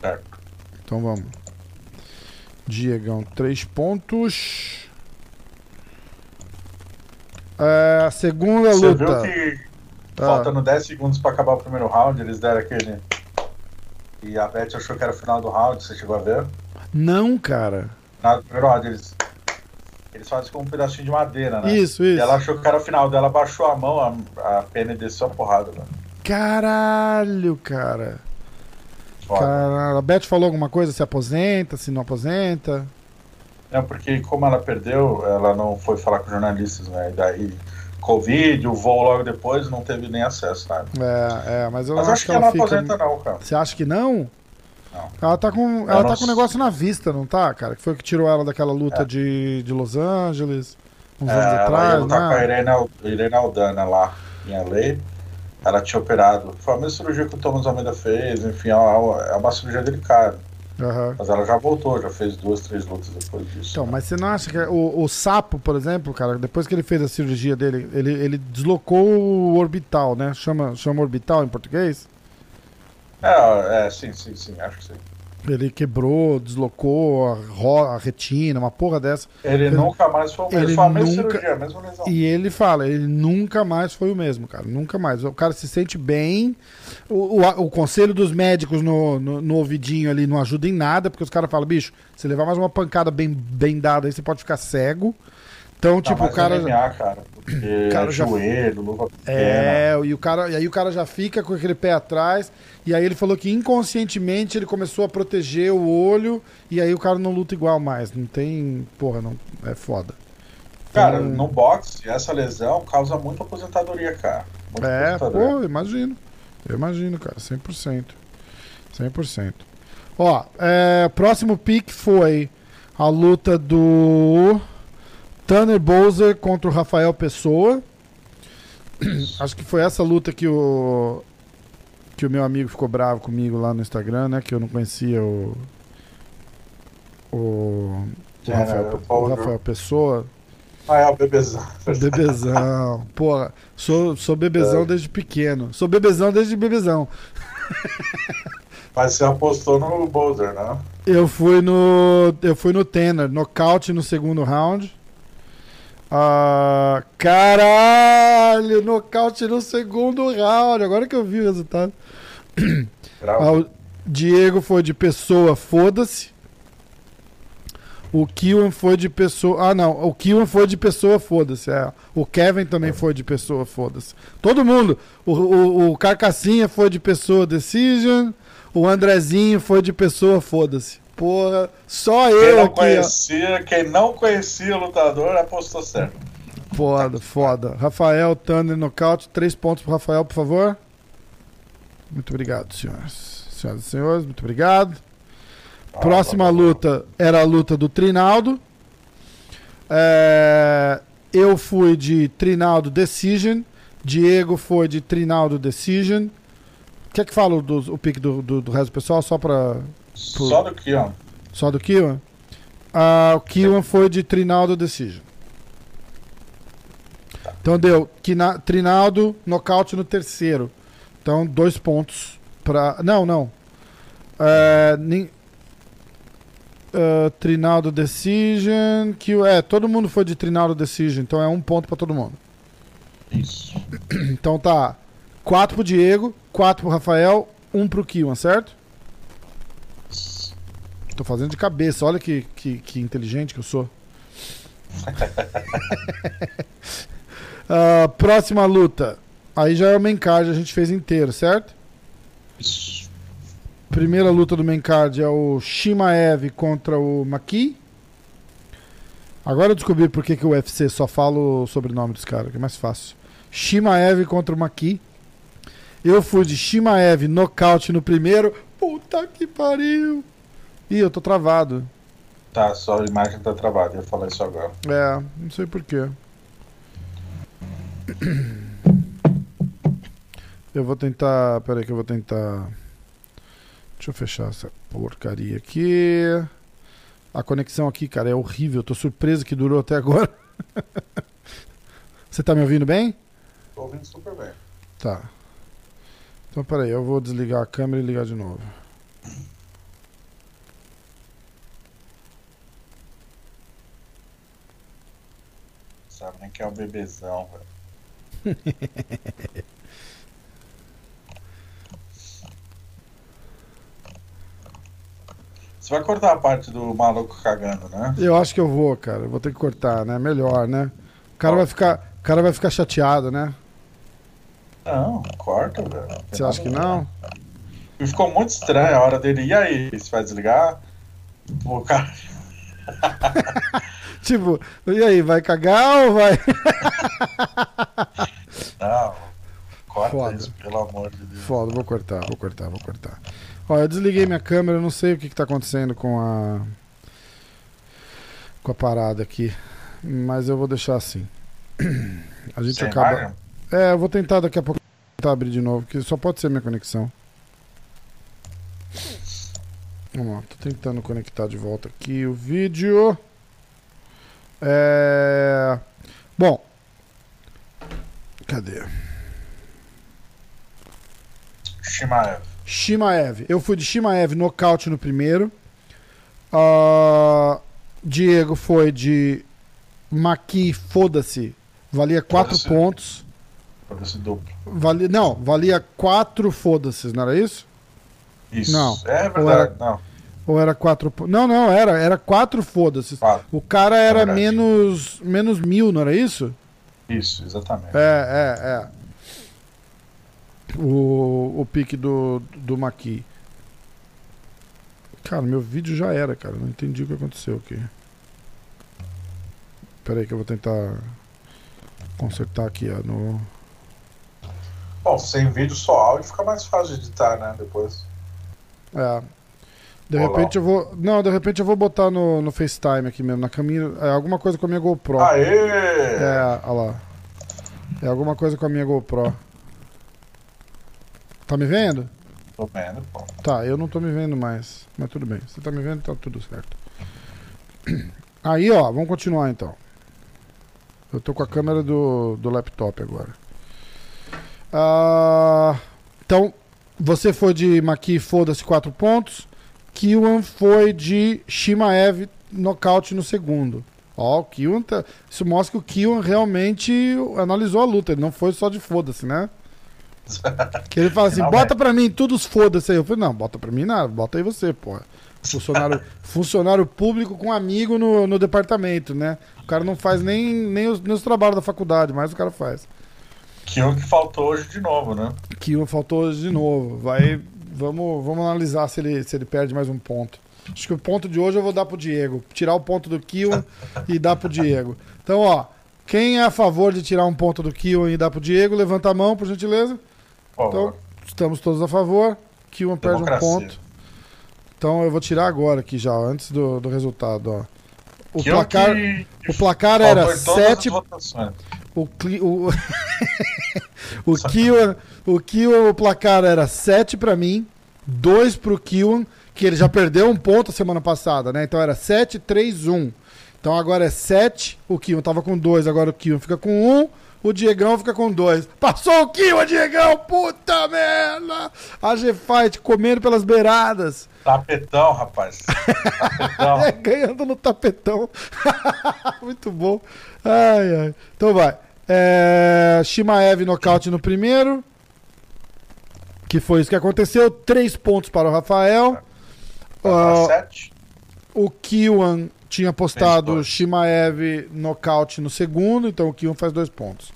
Certo. Então vamos. Diegão, três pontos. É, a segunda Você luta. viu que Tá. faltando 10 segundos pra acabar o primeiro round, eles deram aquele. E a Beth achou que era o final do round, você chegou a ver? Não, cara. No primeiro round, eles. Eles fazem com um pedacinho de madeira, né? Isso, E isso. ela achou que era o final dela, baixou a mão, a, a pena e desceu a porrada, mano. Caralho, cara. Caralho. A Beth falou alguma coisa? Se aposenta, se não aposenta? Não, porque como ela perdeu, ela não foi falar com jornalistas, né? E daí, Covid, o voo logo depois, não teve nem acesso, né? É, é, mas eu Mas acho acho que que ela ela não fica. aposenta, não, cara. Você acha que não? Não. Ela tá com, ela tá com um negócio na vista, não tá, cara? Que foi o que tirou ela daquela luta É. de, de Los Angeles, uns É, anos ela ia atrás, lutar com a né? Irene, Irene Aldana lá em LA. Ela tinha operado. Foi a mesma cirurgia que o Thomas Almeida fez, enfim, é uma, é cirurgia delicada. Aham. Mas ela já voltou, já fez duas, três lutas depois disso. Então, mas você não acha que o, o Sapo, por exemplo, cara, depois que ele fez a cirurgia dele, ele, ele deslocou o orbital, né? Chama, chama orbital em português? É, é, sim, sim, sim, acho que sim. Ele quebrou, deslocou a, a retina, uma porra dessa. Ele, Ele- nunca mais foi o mesmo. ele Foi a mesma nunca- cirurgia, a mesma lesão. E ele fala, ele nunca mais foi o mesmo, cara. Nunca mais. O cara se sente bem. O, o, o conselho dos médicos no, no, no ouvidinho ali não ajuda em nada, porque os caras falam, bicho, se levar mais uma pancada bem, bem dada aí, você pode ficar cego. Então, Não, tipo, o cara. MMA, cara. Cara é já- joelho, luva pequena. É, e, o cara, e aí o cara já fica com aquele pé atrás. E aí ele falou que inconscientemente ele começou a proteger o olho. E aí o cara não luta igual mais. Não tem. Porra, não. É foda. Cara, Então- no boxe, essa lesão causa muita aposentadoria, cara. Muita É, aposentadoria. pô, eu imagino. Eu imagino, cara, 100%. 100%. Ó, é, próximo pick foi a luta do Tanner Bowser contra o Rafael Pessoa. <clears throat> Acho que foi essa luta que o que o meu amigo ficou bravo comigo lá no Instagram, né? Que eu não conhecia o o, o? Rafael, O Paul Rafael Pessoa. Ah, é o bebezão. Bebezão. <laughs> Porra, sou, sou bebezão É. desde pequeno. Sou bebezão desde bebezão. Mas você apostou no Boulder, né? Eu fui no. Eu fui no Tanner, nocaute no segundo round. Ah, caralho, nocaute no segundo round. Agora que eu vi o resultado. <clears throat> Grau. Ah, o Diego foi de pessoa, foda-se. O Kiwan foi de pessoa. Ah, não. O Kiwan foi de pessoa, foda-se. É. O Kevin também foi de pessoa, foda-se. Todo mundo. O, o, o Carcassinha foi de pessoa, decision. O Andrezinho foi de pessoa, foda-se. Porra, só Quem eu não aqui, conhecia, quem não conhecia o lutador apostou certo. Foda, foda. Rafael, Thunder, nocaute. Três pontos pro Rafael, por favor. Muito obrigado, senhoras. Senhoras e senhores, muito obrigado. Próxima luta era a luta do Trinaldo. É, eu fui de Trinaldo Decision. Diego foi de Trinaldo Decision. Quer que fala do, o pique do, do, do resto do pessoal? Só pra. Só do que, ó. Só do Kiwan? Ah, o Kiwan foi de Trinaldo Decision. Então deu Trinaldo nocaute no terceiro. Então dois pontos pra. Não, não. É, nin- ah, Trinaldo Decision. Que, é, todo mundo foi de Trinaldo Decision. Então é um ponto pra todo mundo. Isso. <clears throat> Então tá. Quatro pro Diego, quatro pro Rafael, um pro Kiwan, certo? Tô fazendo de cabeça, olha que, que, que inteligente que eu sou. <laughs> <laughs> Ah, próxima luta. Aí já é o main card, a gente fez inteiro, certo? Isso. Primeira luta do main card é o Shimaev contra o Maki. Agora eu descobri por que, que o UFC só fala o sobrenome dos caras, que é mais fácil. Shimaev contra o Maki. Eu fui de Shimaev nocaute no primeiro. Puta que pariu! Ih, eu tô travado. Tá, só a imagem tá travada, eu ia falar isso agora. É, não sei porquê. <clears throat> Eu vou tentar. Pera aí que eu vou tentar. Deixa eu fechar essa porcaria aqui. A conexão aqui, cara, é horrível. Tô surpreso que durou até agora. <laughs> Você tá me ouvindo bem? Tô ouvindo super bem. Tá. Então peraí, eu vou desligar a câmera e ligar de novo. Sabe nem que é o bebezão, velho. <laughs> Você vai cortar a parte do maluco cagando, né? Eu acho que eu vou, cara. Eu vou ter que cortar, né? Melhor, né? O cara vai ficar, o cara vai ficar chateado, né? Não, corta, velho. Você acha que não? E ficou muito estranho a hora dele. E aí, você vai desligar? O cara. <laughs> Tipo, e aí, vai cagar ou vai? Não, corta Foda. isso, pelo amor de Deus. Foda, vou cortar, vou cortar, vou cortar. Ó, eu desliguei minha câmera, não sei o que, que tá acontecendo com a. com a parada aqui. Mas eu vou deixar assim. <clears throat> A gente Sem acaba. É, eu vou tentar daqui a pouco tentar abrir de novo, que só pode ser minha conexão. Vamos lá, tô tentando conectar de volta aqui o vídeo. É... Bom. Cadê? Shimaev. Shimaev. Eu fui de Shimaev nocaute no primeiro. Uh, Diego foi de Maqui, foda-se. Valia 4 Foda-se. pontos. Foda-se duplo. Valia, não, valia 4 foda-se, não era isso? Isso. Não. É Ou verdade. era- Não. Ou era 4 Não, não, era. Era 4 foda-se. Quatro. O cara era verdade. menos, menos mil, não era isso? Isso, exatamente. É, é, é. O, o pique do, do Maqui. Cara, meu vídeo já era, cara. Não entendi o que aconteceu aqui. Pera aí que eu vou tentar consertar aqui, ó. No... Bom, sem vídeo, só áudio, fica mais fácil de editar, né? Depois. É. De Olá. repente eu vou. Não, de repente eu vou botar no, no FaceTime aqui mesmo, na caminho. É alguma coisa com a minha GoPro. Aê! É, olha lá. É alguma coisa com a minha GoPro. Tá me vendo? Tô vendo, pô. Tá, eu não tô me vendo mais. Mas tudo bem. Você tá me vendo, tá tudo certo. <clears throat> Aí, ó, vamos continuar então. Eu tô com a câmera do, do laptop agora. Ah, então, você foi de Maqui, foda-se, 4 pontos. Kiwan foi de Shimaev, nocaute no segundo. Ó, o Kiwan tá... Isso mostra que o Kiwan realmente analisou a luta. Ele não foi só de foda-se, né? Que ele fala assim, Não, bota pra mim tudo os foda-se aí. Eu falei, não, bota pra mim nada, bota aí você, porra. Funcionário, funcionário público com amigo no, no departamento, né? O cara não faz nem, nem, os, nem os trabalhos da faculdade, mas o cara faz. Que o que faltou hoje de novo, né? Kiwan faltou hoje de novo. Vai, vamos, vamos analisar se ele, se ele perde mais um ponto. Acho que o ponto de hoje eu vou dar pro Diego. Tirar o ponto do Kiwan e dar pro Diego. Então, ó, quem é a favor de tirar um ponto do Kiwan e dar pro Diego, levanta a mão, por gentileza. Então, estamos todos a favor. Kiwan perde um ponto. Então eu vou tirar agora aqui já, antes do, do resultado, ó. O Que o placar, que- o placar era em todas 7 as votações. o, cli- o, <laughs> o Kiwan, o Kiwan, o placar era 7 pra mim, 2 pro Kiwan, que ele já perdeu um ponto a semana passada, né? Então era 7, 3, 1. Então agora é 7, o Kiwan tava com 2, agora o Kiwan fica com 1, o Diegão fica com 2. Passou o Kiwan, Diegão! Puta merda! A G-Fight comendo pelas beiradas. Tapetão, rapaz. Tapetão. <laughs> É, ganhando no tapetão. <laughs> Muito bom. Ai, ai. Então vai. É, Shimaev nocaute no primeiro. Que foi isso que aconteceu. Três pontos para o Rafael. Pra sete. o Kiwan tinha postado. Shimaev nocaute no segundo. Então o Kiwan faz dois pontos.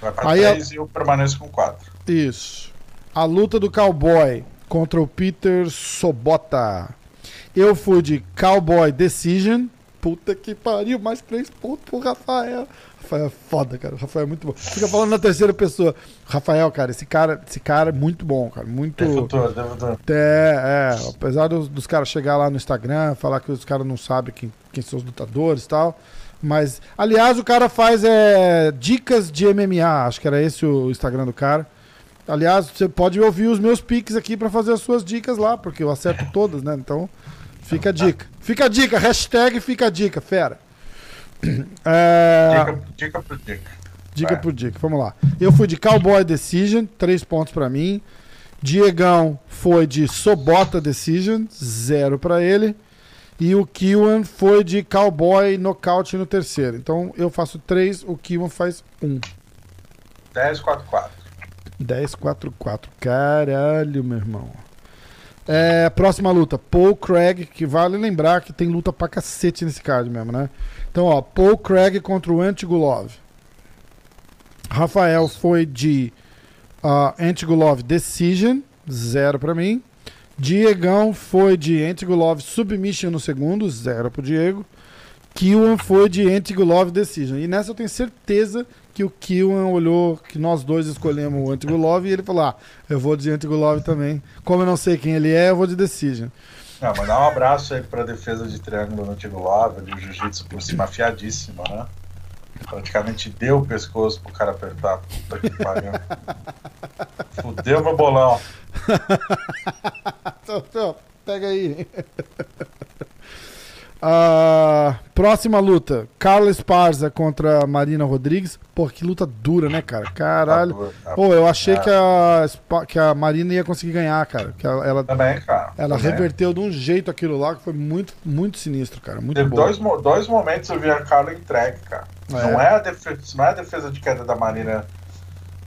Vai pra aí a- três e eu permaneço com quatro. Isso. A luta do Cowboy contra o Peter Sobota. Eu fui de Cowboy Decision. Puta que pariu, mais três pontos pro Rafael. Rafael é foda, cara. O Rafael é muito bom. Fica falando na terceira pessoa. Rafael, cara, esse cara, esse cara é muito bom, cara. Muito. Tem futuro, tem futuro. É, é. Apesar dos, dos caras chegar lá no Instagram, falar que os caras não sabem quem, quem são os lutadores e tal. Mas, aliás, o cara faz é, dicas de MMA. Acho que era esse o Instagram do cara. Aliás, você pode ouvir os meus piques aqui pra fazer as suas dicas lá, porque eu acerto todas, né? Então, fica a dica. Fica a dica, hashtag fica a dica, fera. É, Dica, dica por dica. Dica Vai. por dica, vamos lá. Eu fui de Cowboy Decision, três pontos pra mim. Diegão foi de Sobota Decision, zero pra ele. E o Kiwan foi de Cowboy Nocaute no terceiro. Então eu faço três, o Kiwan faz um. 10, 4, 4. 10, 4, 4. Caralho, meu irmão. É, próxima luta, Paul Craig, que vale lembrar que tem luta pra cacete nesse card mesmo, né? Então, ó, Paul Craig contra o Antigulov. Rafael foi de uh, Antigulov Decision, zero pra mim. Diegão foi de Antigulov Submission no segundo, zero pro Diego. Kiwan foi de Antigulov Decision. E nessa eu tenho certeza que o Kiwan olhou que nós dois escolhemos o Antigulov e ele falou: Ah, eu vou de Antigulov também. Como eu não sei quem ele é, eu vou de Decision. Não, mandar um abraço aí pra defesa de triângulo no Antigo Lava, o jiu-jitsu por cima afiadíssima, né? Praticamente deu o pescoço pro cara apertar. Puta que pariu. Fudeu meu bolão. <laughs> Então, então, Pega aí. <laughs> Ah, Próxima luta: Carla Esparza contra Marina Rodrigues. Pô, que luta dura, né, cara? Caralho. Tá tá Pô, eu achei que, a, que a Marina ia conseguir ganhar, cara. Que ela, ela, Também, cara. ela também. reverteu de um jeito aquilo lá que foi muito, muito sinistro, cara. Muito Teve bom. dois, dois momentos eu vi a Carla entregue, cara. É. Não, é a defesa, não é a defesa de queda da Marina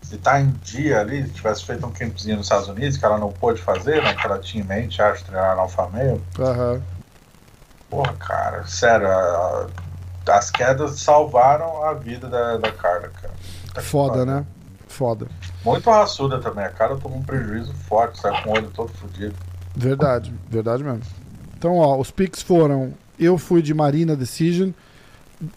se tá em dia ali, se tivesse feito um campzinho nos Estados Unidos, que ela não pôde fazer, né? Que ela tinha em mente, acho, treinar na Alfa. Porra, cara, sério, a- as quedas salvaram a vida da, da Carla, cara. Foda, né? Foda. Muito raçuda também. A cara tomou um prejuízo forte, saiu com o olho todo fodido. Verdade, verdade mesmo. Então, ó, os picks foram: eu fui de Marina Decision,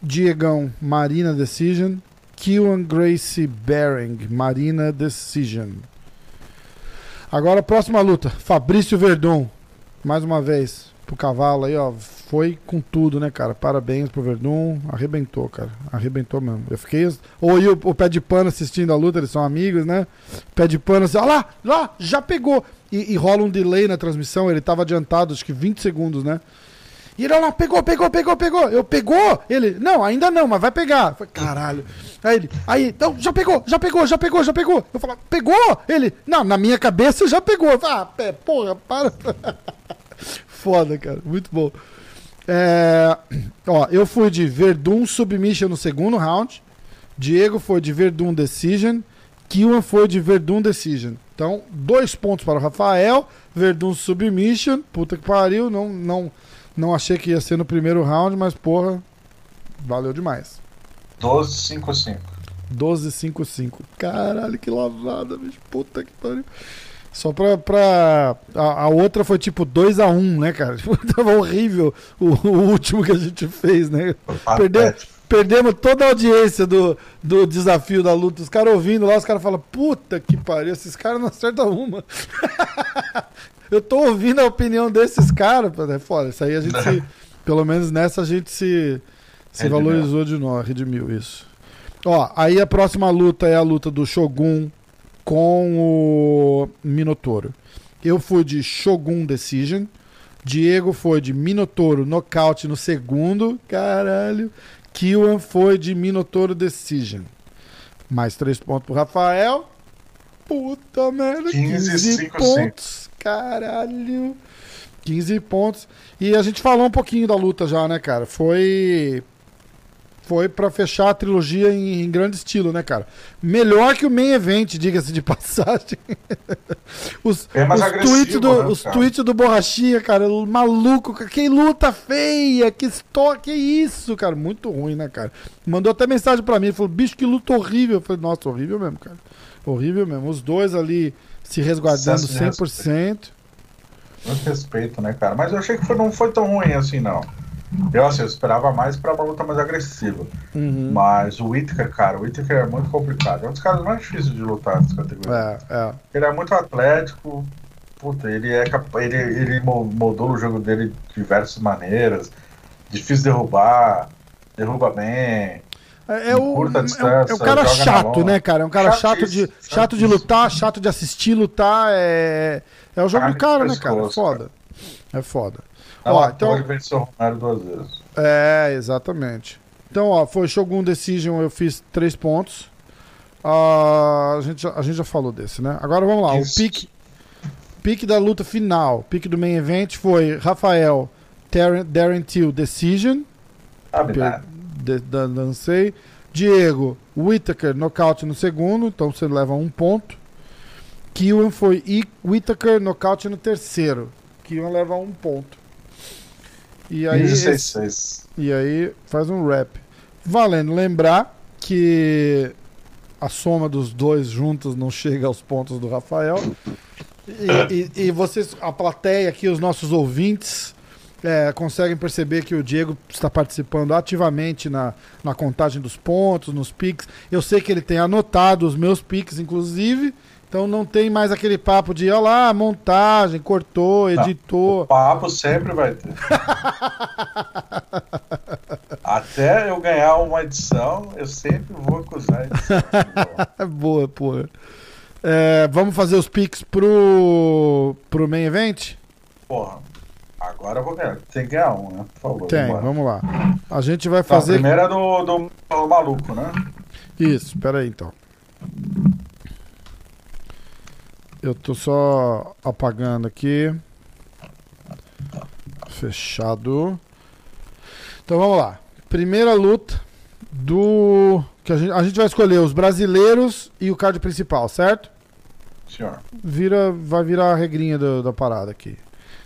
Diegão, Marina Decision, Killian Gracie Bering, Marina Decision. Agora, a próxima luta: Fabrício Verdun, mais uma vez, pro cavalo aí, ó. Foi com tudo, né, cara? Parabéns pro Verdun. Arrebentou, cara. Arrebentou mesmo. Eu fiquei. Ou eu, o pé de pano assistindo a luta, eles são amigos, né? Pé de pano assim, ó lá, lá, já pegou. E, e rola um delay na transmissão, ele tava adiantado, acho que 20 segundos, né? E ele, ó lá, pegou, pegou, pegou, pegou. Eu, pegou? Ele, não, ainda não, mas vai pegar. Falei, caralho. Aí ele, aí, não, já pegou, já pegou, já pegou, já pegou. Eu falei, pegou? Ele, não, na minha cabeça já pegou. Eu ah, pé, porra, para. <laughs> Foda, cara, muito bom. É, ó, eu fui de Verdun Submission no segundo round. Diego foi de Verdun Decision. Killian foi de Verdun Decision. Então, dois pontos para o Rafael. Verdun Submission. Puta que pariu. Não, não, não achei que ia ser no primeiro round, mas porra, valeu demais. 12-5-5. 12-5-5. Caralho, que lavada, bicho. Puta que pariu. Só pra. pra a, a outra foi tipo 2x1, né, cara? <laughs> Tipo, Tava horrível o, o último que a gente fez, né? Perdeu, perdemos toda a audiência do, do desafio da luta. Os caras ouvindo lá, os caras falam: Puta que pariu, esses caras não acertam uma. <laughs> Eu tô ouvindo a opinião desses caras. É foda. Isso aí a gente se. <laughs> Pelo menos nessa a gente se, se Redimiu. valorizou de novo. Redimiu isso. Ó, aí a próxima luta é a luta do Shogun com o Minotouro. Eu fui de Shogun Decision. Diego foi de Minotouro nocaute no segundo. Caralho. Kiwan foi de Minotouro Decision. Mais três pontos pro Rafael. Puta merda. 15, 15 5, pontos. Caralho. 15 pontos. E a gente falou um pouquinho da luta já, né, cara? Foi. Foi pra fechar a trilogia em, em grande estilo, né, cara? Melhor que o main event, diga-se de <laughs> passagem. os É os tweets do, né, os tweets do Borrachinha, cara, maluco, que luta feia, que estoque, que isso, cara, muito ruim, né, cara? Mandou até mensagem pra mim, falou, bicho, que luta horrível. Eu falei, nossa, horrível mesmo, cara. Horrível mesmo. Os dois ali se resguardando Excesso de 100%. Muito respeito, né, cara? Mas eu achei que foi- não foi tão ruim assim, não. Eu, assim, eu esperava mais pra uma luta mais agressiva. Uhum. Mas o Whittaker, cara, o Whittaker é muito complicado. É um dos caras mais difíceis de lutar nessa categoria. É, é. Ele é muito atlético. Puta, ele é. Ele, ele mo- moldou o jogo dele de diversas maneiras. Difícil derrubar. Derruba bem. É, é o, Curta é, um- é um cara chato, né, cara? É um cara chato de, chato de lutar, chato de assistir lutar. É, é o jogo do cara, né, cara? É foda. É foda. Não, Ó, então ele venceu o Romero duas vezes. é, exatamente. Então, ó, foi Shogun Decision, eu fiz três pontos. Ah, a, gente, já- a gente já falou desse, né? Agora vamos lá. Isso. O pique, pique da luta final, pique do main event foi Rafael Darren, Darren Till Decision. Da- Dancei. Diego Whittaker, nocaute no segundo, então você leva um ponto. Kiwan foi Whittaker, nocaute no terceiro. Kiwan leva um ponto. E aí, 15, esse- 6, 6. e aí faz um rap. Valendo lembrar que a soma dos dois juntos não chega aos pontos do Rafael. E, e- e vocês, a plateia aqui, os nossos ouvintes, é, conseguem perceber que o Diego está participando ativamente na, na contagem dos pontos, nos piques. Eu sei que ele tem anotado os meus piques, inclusive. Então não tem mais aquele papo de, olha lá, montagem, cortou, editou. Papo sempre vai ter. <laughs> Até eu ganhar uma edição, eu sempre vou acusar a edição. É <laughs> boa, porra. É, vamos fazer os picks pro, pro main event? Porra, Agora eu vou ganhar. Tem que ganhar um, né? Por favor. Tem, vambora. vamos lá. A gente vai Tá, fazer. primeiro é do, do, do maluco, né? Isso, pera aí então. Eu tô só apagando aqui. Fechado. Então vamos lá. Primeira luta do. Que a, gente, a gente vai escolher os brasileiros e o card principal, certo? Senhor. Vira, vai virar a regrinha do- da parada aqui.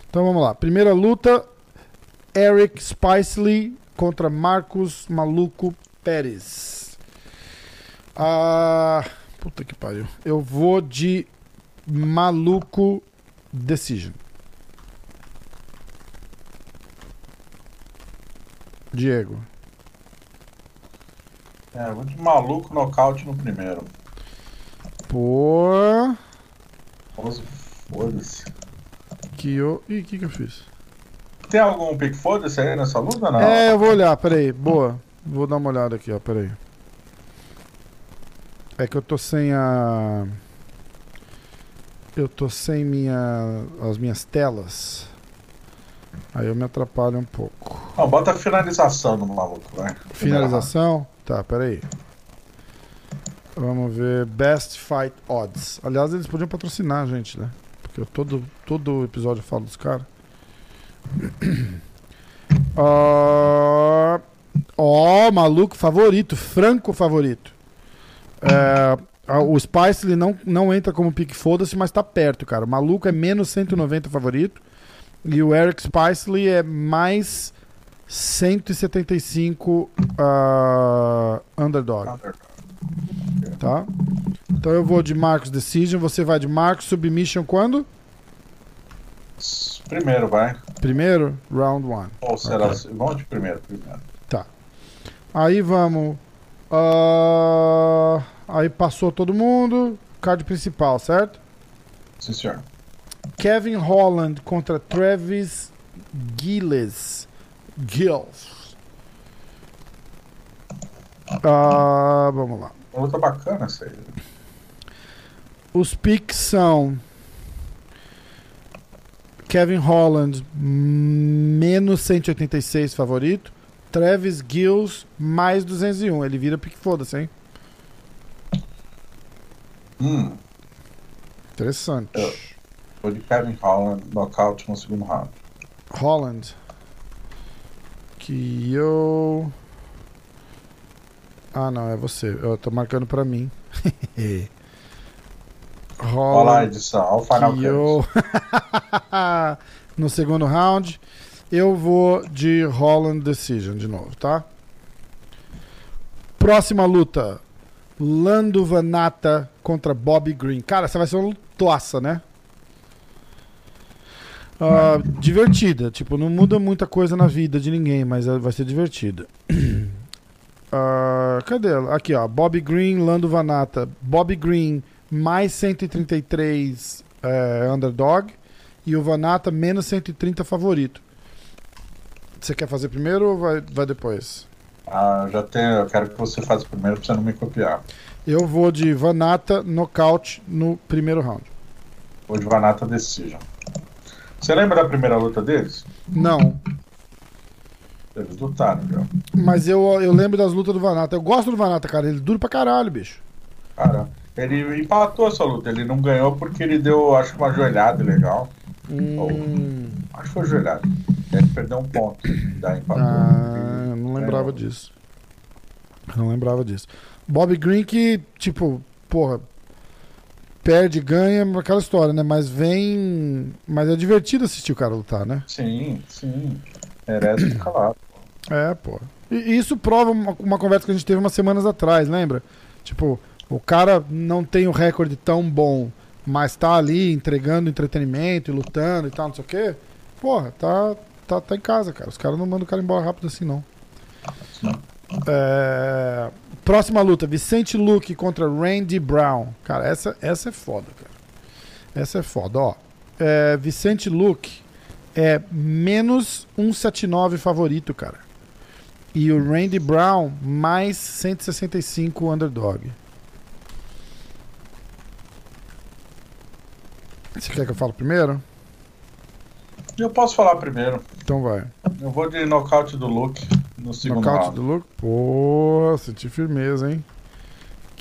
Então vamos lá. Primeira luta: Eric Spicely contra Marcos Maluco Pérez. Ah, puta que pariu. Eu vou de Maluco Decision. Diego. É, vou de maluco nocaute no primeiro. Pô. Foda-se. Que eu. Ih, o que, que eu fiz? Tem algum pique foda-se aí nessa luta? Não. É, eu vou olhar, peraí. Boa. Vou dar uma olhada aqui, ó, peraí. É que eu tô sem a. Eu tô sem minha. as minhas telas. Aí eu me atrapalho um pouco. Não, bota a finalização no maluco, vai. Finalização? Tá, peraí. Vamos ver. Best Fight Odds. Aliás, eles podiam patrocinar a gente, né? Porque eu todo, todo episódio eu falo dos caras. <clears throat> Ah, Ó, maluco favorito. Franco favorito. É, o Spice ele não, não entra como pique foda-se, mas tá perto, cara. O maluco é menos 190 favorito. E o Eric Spicely é mais 175 ah, underdog, tá? Então eu vou de Marcos Decision, você vai de Marcos Submission quando? Primeiro, vai. Primeiro, round one. Ou será? Ok. Vamos de primeiro, primeiro. Aí vamos. ah, aí passou todo mundo. Card principal, certo? Sim, senhor. Kevin Holland contra Travis Gilles. Gills. Ah, vamos lá. Uma luta bacana essa aí. Os picks são Kevin Holland menos 186 favorito, Travis Gills mais 201. Ele vira pique foda-se, hein? Hum, Interessante. Eu. vou de Kevin Holland, nocaute no segundo round. Holland. Que eu. Ah, não, é você. Eu tô marcando pra mim. <laughs> Olha lá Holland. edição, olha o Final que eu... <laughs> no segundo round, eu vou de Holland Decision de novo, tá? Próxima luta: Lando Vanata contra Bobby Green. Cara, essa vai ser uma lutaça, né? Ah, divertida. Tipo, não muda muita coisa na vida de ninguém, mas ela vai ser divertida. <clears throat> Ah, cadê? Aqui, ó. Bobby Green, Lando Vanata. Bobby Green mais 133 é, underdog e o Vanata menos 130 favorito. Você quer fazer primeiro ou vai, vai depois? Ah, já tenho, eu quero que você faça primeiro pra você não me copiar. Eu vou de Vanata nocaute no primeiro round. Vou de Vanata Decision. Você lembra da primeira luta deles? Não, Eles lutaram, viu? mas eu, eu lembro das lutas do Vanata. Eu gosto do Vanata, cara. Ele dura pra caralho, bicho. Cara, ele empatou essa luta. Ele não ganhou porque ele deu, acho que uma joelhada legal. Hum, Acho que foi joelhada. Ele perdeu um ponto. Daí empatou. ah, eu não lembrava Ganhou. disso. Não lembrava disso. Bobby Green que, tipo, porra, perde, ganha, aquela história, né? Mas vem. Mas é divertido assistir o cara lutar, né? Sim, sim. Merece ficar lá. É, pô. E isso prova uma, uma conversa que a gente teve umas semanas atrás, lembra? Tipo, o cara não tem o recorde tão bom, mas tá ali entregando entretenimento e lutando e tal, não sei o quê. Porra, tá, tá, tá em casa, cara. Os caras não mandam o cara embora rápido assim, não. É, Próxima luta, Vicente Luque contra Randy Brown. Cara, essa, essa é foda, cara. Essa é foda, ó. É, Vicente Luque é menos 179 favorito, cara. E o Randy Brown mais 165 underdog. Você quer que eu fale primeiro? Eu posso falar primeiro. Então vai. Eu vou de nocaute do Luke no segundo Nocaute round. do Luke. Pô, senti firmeza, hein?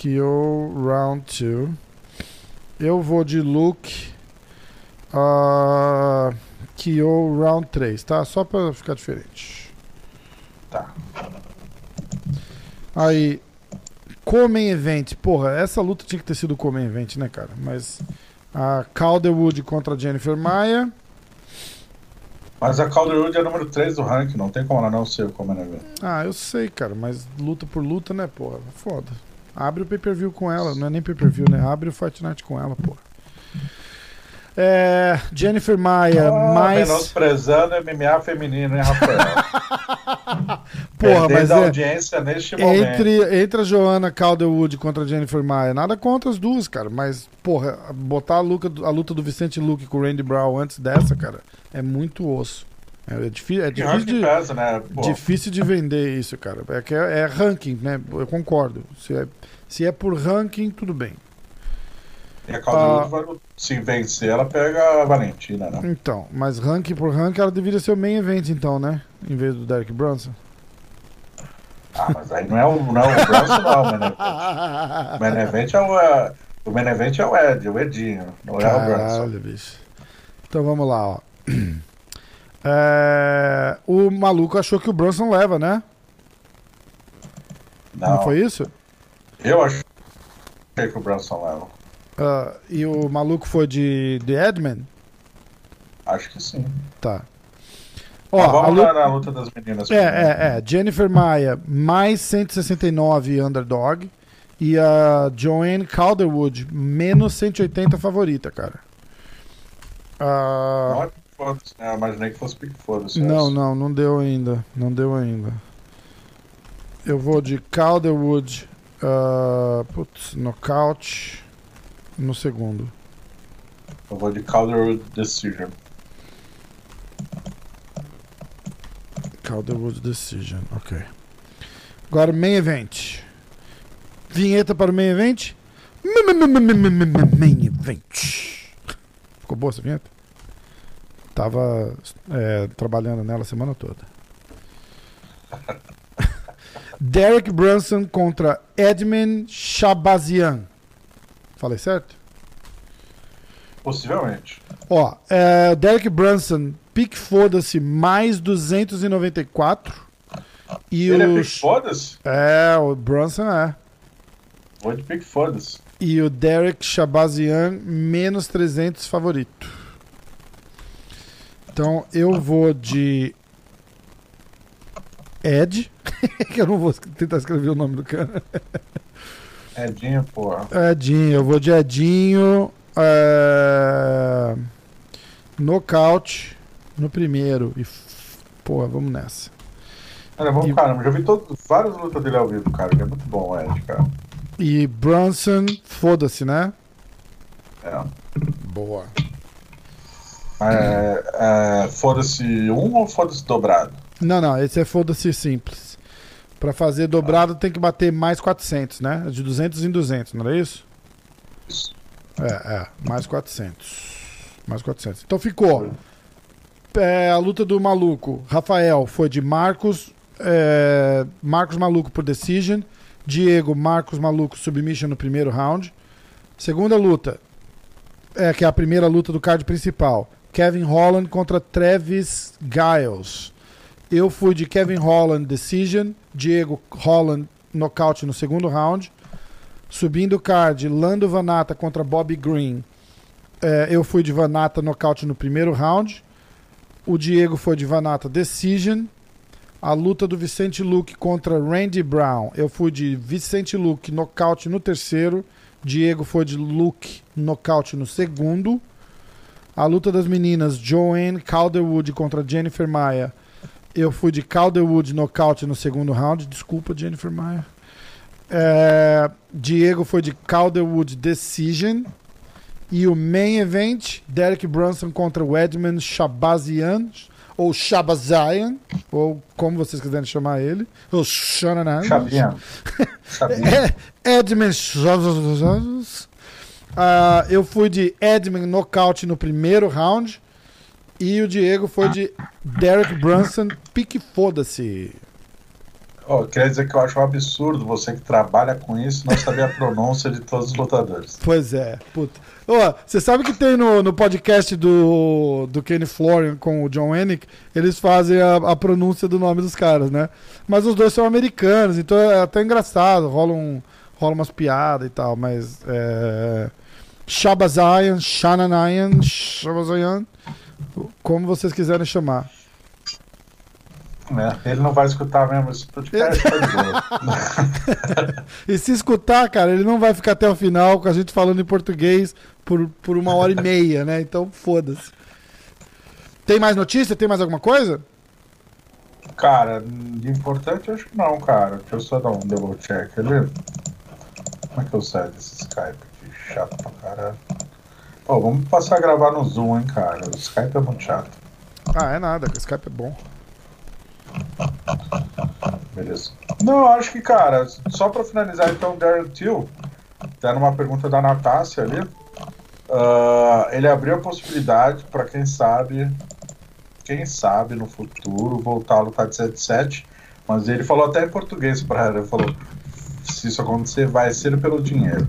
KO round 2. Eu vou de Luke. Uh, KO round 3, tá? Só pra ficar diferente. Tá. Aí, Comen Event. Porra, essa luta tinha que ter sido Comen Event, né, cara? Mas a Calderwood contra Jennifer Maia. Mas a Calderwood é número 3 do ranking, não tem como ela não ser o Common Event. Ah, eu sei, cara, mas luta por luta, né, porra? Foda. Abre o pay-per-view com ela, não é nem pay-per-view, né? Abre o Night com ela, porra. É, Jennifer Maia, Ah, mais. Menosprezando MMA feminino, hein, Rafael? <laughs> Porra, Perdendo mas a é. audiência neste momento. Entre, entre a Joana Calderwood contra a Jennifer Maia, nada contra as duas, cara. Mas, porra, botar a luta, a luta do Vicente Luke com o Randy Brown antes dessa, cara, é muito osso. É, é difícil, é difícil de, pesa, né? Difícil de vender isso, cara. É, que é, é ranking, né? Eu concordo. Se é, se é por ranking, tudo bem. E a Calderwood, Ah. vai- se vencer, ela pega a Valentina, né? Então, mas ranking por ranking, ela deveria ser o main event, então, né? Em vez do Derek Brunson. Ah, mas aí não é o, não é o Bronson, não, o Main Event. O <laughs> Main Event é o, é, o Main Event é o Ed, o Edinho, não é o Bronson. Caralho, bicho. Então vamos lá, ó. <clears throat> É, o maluco achou que o Bronson leva, né? Não, Não, foi isso? eu acho que o Bronson leva. Ah, e o maluco foi de, de Edman? Acho que sim. Tá. Ó, Ó, a vamos lu- na, luta das meninas. É, é, é. Jennifer Maia, mais 169 underdog. E a Joanne Calderwood, menos 180 favorita, cara. Ah, Não né? Eu imaginei que fosse. Não, não, não deu ainda. Não deu ainda. Eu vou de Calderwood. Uh, putz, nocaute no segundo. Eu vou de Calderwood Decision. Calderwood Decision, ok. Agora, main event. Vinheta para o main event. Main event. Ficou boa essa vinheta? Tava é, trabalhando nela a semana toda. <laughs> Derek Brunson contra Edmund Shabazian. Falei certo? Possivelmente. Ó, é, Derek Brunson, pique foda-se, mais 294. E Ele é o. pique foda-se? É, o Brunson é. Vou de pique foda-se. E o Derek Shabazian, menos 300 favorito. Então eu vou de. Ed. <laughs> que eu não vou tentar escrever o nome do cara. Edinho, porra. Edinho, eu vou de Edinho. É... Nocaute no primeiro. E, porra, vamos nessa. É bom E- caramba. Já vi todo, várias lutas dele ao vivo, cara. Ele é muito bom, o Ed, cara. E Brunson, foda-se, né? É. Boa. É, é, foda-se um ou foda-se dobrado? Não, não, esse é foda-se simples. Pra fazer dobrado tem que bater mais 400, né? De 200 em 200, não era isso? Isso. É, é, mais 400. Mais 400. Então ficou. É, a luta do maluco. Rafael foi de Marcos. é, Marcos Maluco por decision. Diego Marcos Maluco submission no primeiro round. Segunda luta. É, que é a primeira luta do card principal. Kevin Holland contra Travis Giles. Eu fui de Kevin Holland decision. Diego Holland nocaute no segundo round. Subindo o card, Lando Vanata contra Bobby Green. É, eu fui de Vanata nocaute no primeiro round. O Diego foi de Vanata decision. A luta do Vicente Luke contra Randy Brown. Eu fui de Vicente Luke nocaute no terceiro. Diego foi de Luke nocaute no segundo. A luta das meninas Joanne Calderwood contra Jennifer Maia. Eu fui de Calderwood nocaute no segundo round. Desculpa, Jennifer Maia. É, Diego foi de Calderwood Decision. E o main event, Derek Brunson contra o Edmund Shabazian, ou Shabazian, ou como vocês quiserem chamar ele, ou Shanahan. Chavinha. <laughs> Chavinha. É, Edmund Shabazian. Ah, eu fui de Edmund nocaute no primeiro round. E o Diego foi de Derek Brunson, pique foda-se. Oh, queria dizer que eu acho um absurdo você que trabalha com isso não saber a pronúncia de todos os lutadores. Pois é, puta. Ô, você sabe que tem no, no podcast do, do Kenny Florian com o John Hennick, eles fazem a, a pronúncia do nome dos caras, né? Mas os dois são americanos, então é até engraçado, rola, um, rola umas piadas e tal, mas é... Shabazayan, Shananayan, Shabazayan, como vocês quiserem chamar. É, ele não vai escutar mesmo esse podcast, tá. <laughs> E se escutar, cara, ele não vai ficar até o final com a gente falando em português por, por uma hora e meia, né? Então, foda-se. Tem mais notícia? Tem mais alguma coisa? Cara, de importante acho que não, cara. Deixa eu só dar um double check ali. Como é que eu saio desse Skype? Chato pra caralho. Pô, vamos passar a gravar no Zoom, hein, cara. O Skype é muito chato. Ah, é nada, o Skype é bom. Beleza. Não, acho que, cara, só pra finalizar então, o Darren Till, tá numa pergunta da Natácia ali. ah, ele abriu a possibilidade pra quem sabe, quem sabe no futuro voltar a lutar de 7-7, mas ele falou até em português pra ela, ele falou, se isso acontecer, vai ser pelo dinheiro.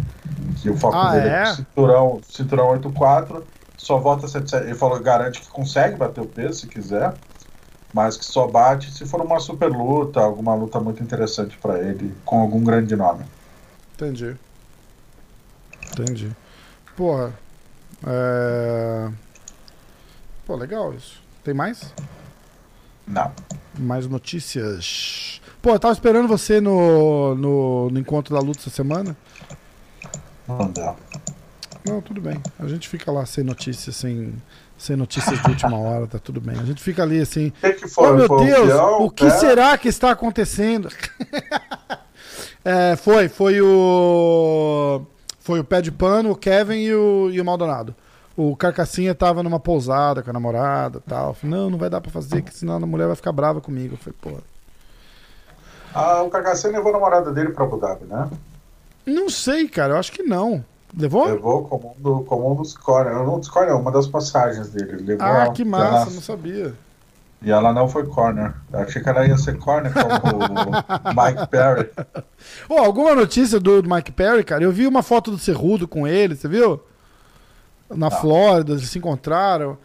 Que o foco Ah, dele é? é cinturão, cinturão 8-4, só volta 7-7. Ele falou, garante que consegue bater o peso se quiser, mas que só bate se for uma super luta, alguma luta muito interessante pra ele, com algum grande nome. Entendi. Entendi. Porra. É... Pô, legal isso. Tem mais? Não. Mais notícias. Pô, eu tava esperando você no, no, no encontro da luta essa semana. Não dá. Não, tudo bem. A gente fica lá sem notícias, sem, sem notícias de última hora, tá tudo bem. A gente fica ali assim. O que, foi? oh meu Foi Deus, peão, o que pé? será que está acontecendo? <laughs> É, foi, foi o. Foi o pé de pano, o Kevin e o, e o Maldonado. O Carcassinha tava numa pousada com a namorada e tal. Falei, não, não vai dar pra fazer, que senão a mulher vai ficar brava comigo. Eu falei, pô. Ah, o Cagacê levou a namorada dele pra Abu Dhabi, né? Não sei, cara, eu acho que não. Levou? Levou como um, do, como um dos corner. Não dos corner, uma das passagens dele. Ele Levou Ah, ela- que ela- massa, não sabia. E ela não foi corner. Eu achei que ela ia ser corner como o <laughs> Mike Perry. Ô, alguma notícia do, do Mike Perry, cara? Eu vi uma foto do Cerrudo com ele, você viu? Na Flórida, eles se encontraram.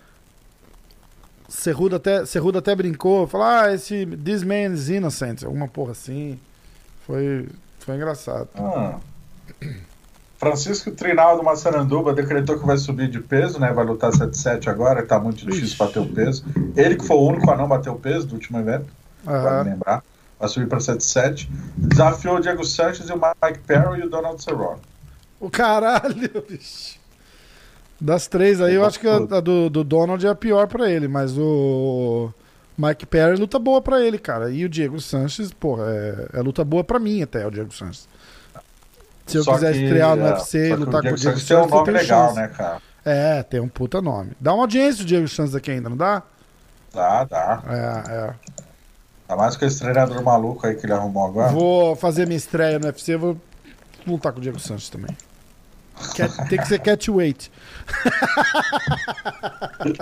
Cerrudo até, Cerrudo até brincou, falou, ah, esse This Man is Innocent, alguma porra assim. Foi, foi engraçado. Ah. Francisco Trinaldo Massaranduba decretou que vai subir de peso, né? Vai lutar 7-7 agora, tá muito difícil bater o peso. Ele que foi o único a não bater o peso do último evento, vale Aham. lembrar. Vai subir para 7-7. Desafiou o Diego Sanches e o Mike Perry e o Donald Cerrone. O caralho, <laughs> bicho. Das três aí, eu acho que a, a do, do Donald é a pior pra ele, mas o Mike Perry luta boa pra ele, cara. E o Diego Sanches, porra, é, é luta boa pra mim até, o Diego Sanches. Se eu Só quiser que, estrear no é, UFC e lutar com o Diego Sanches tem um nome legal, chance. né, cara? É, tem um puta nome. Dá uma audiência o Diego Sanches aqui ainda, não dá? Dá, dá. É, é. Ainda mais com esse treinador maluco aí que ele arrumou agora. Vou fazer minha estreia no UFC, vou lutar com o Diego Sanches também. Cat- tem que ser catchweight. <laughs>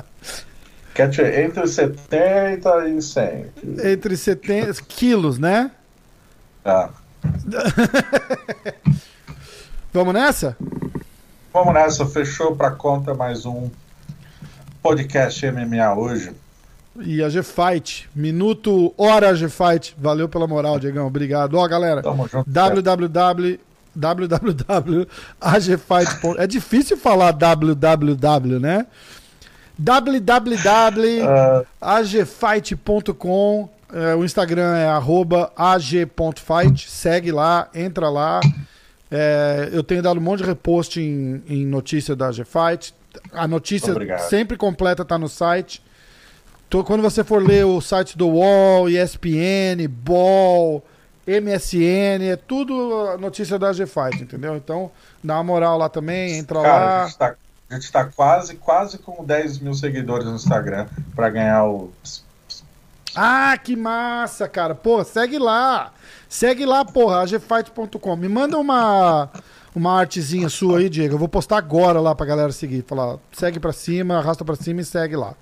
Catch entre 70 e 100. Entre 70 quilos, né? Tá. <laughs> Vamos nessa? Vamos nessa, fechou pra conta mais um podcast MMA hoje. E a G-Fight, minuto, hora G-Fight. Valeu pela moral, Diegão. Obrigado. Ó, galera, Tamo junto. www www.agfight. É difícil falar www, né? www.agfight.com é, O Instagram é arroba ag.fight. Segue lá, entra lá. É, eu tenho dado um monte de repost em, em notícia da G-Fight. A notícia Obrigado. sempre completa tá no site. Tô- quando você for ler o site do UOL, ESPN, Ball, MSN, é tudo notícia da G-Fight, entendeu? Então, dá uma moral lá também, entra Cara, lá. a gente, tá, a gente tá quase, quase com 10 mil seguidores no Instagram pra ganhar o. Ah, que massa, cara. Pô, segue lá. Segue lá, porra, agfight.com. Me manda uma, uma artezinha sua aí, Diego. Eu vou postar agora lá pra galera seguir. Falar, segue pra cima, arrasta pra cima e segue lá.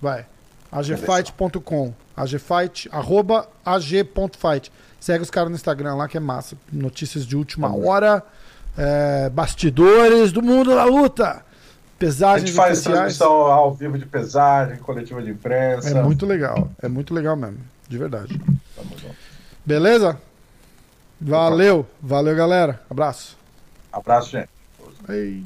Vai. agfight.com. agfight, arroba ag.fight. Segue os caras no Instagram lá que é massa. Notícias de última Tá hora, é, bastidores do mundo da luta. A Pesagens gente faz transmissão ao vivo de pesagem, coletiva de imprensa. É muito legal. É muito legal mesmo. De verdade. Tamo junto. Beleza? Valeu. Valeu, galera. Abraço. Abraço, gente. Ei.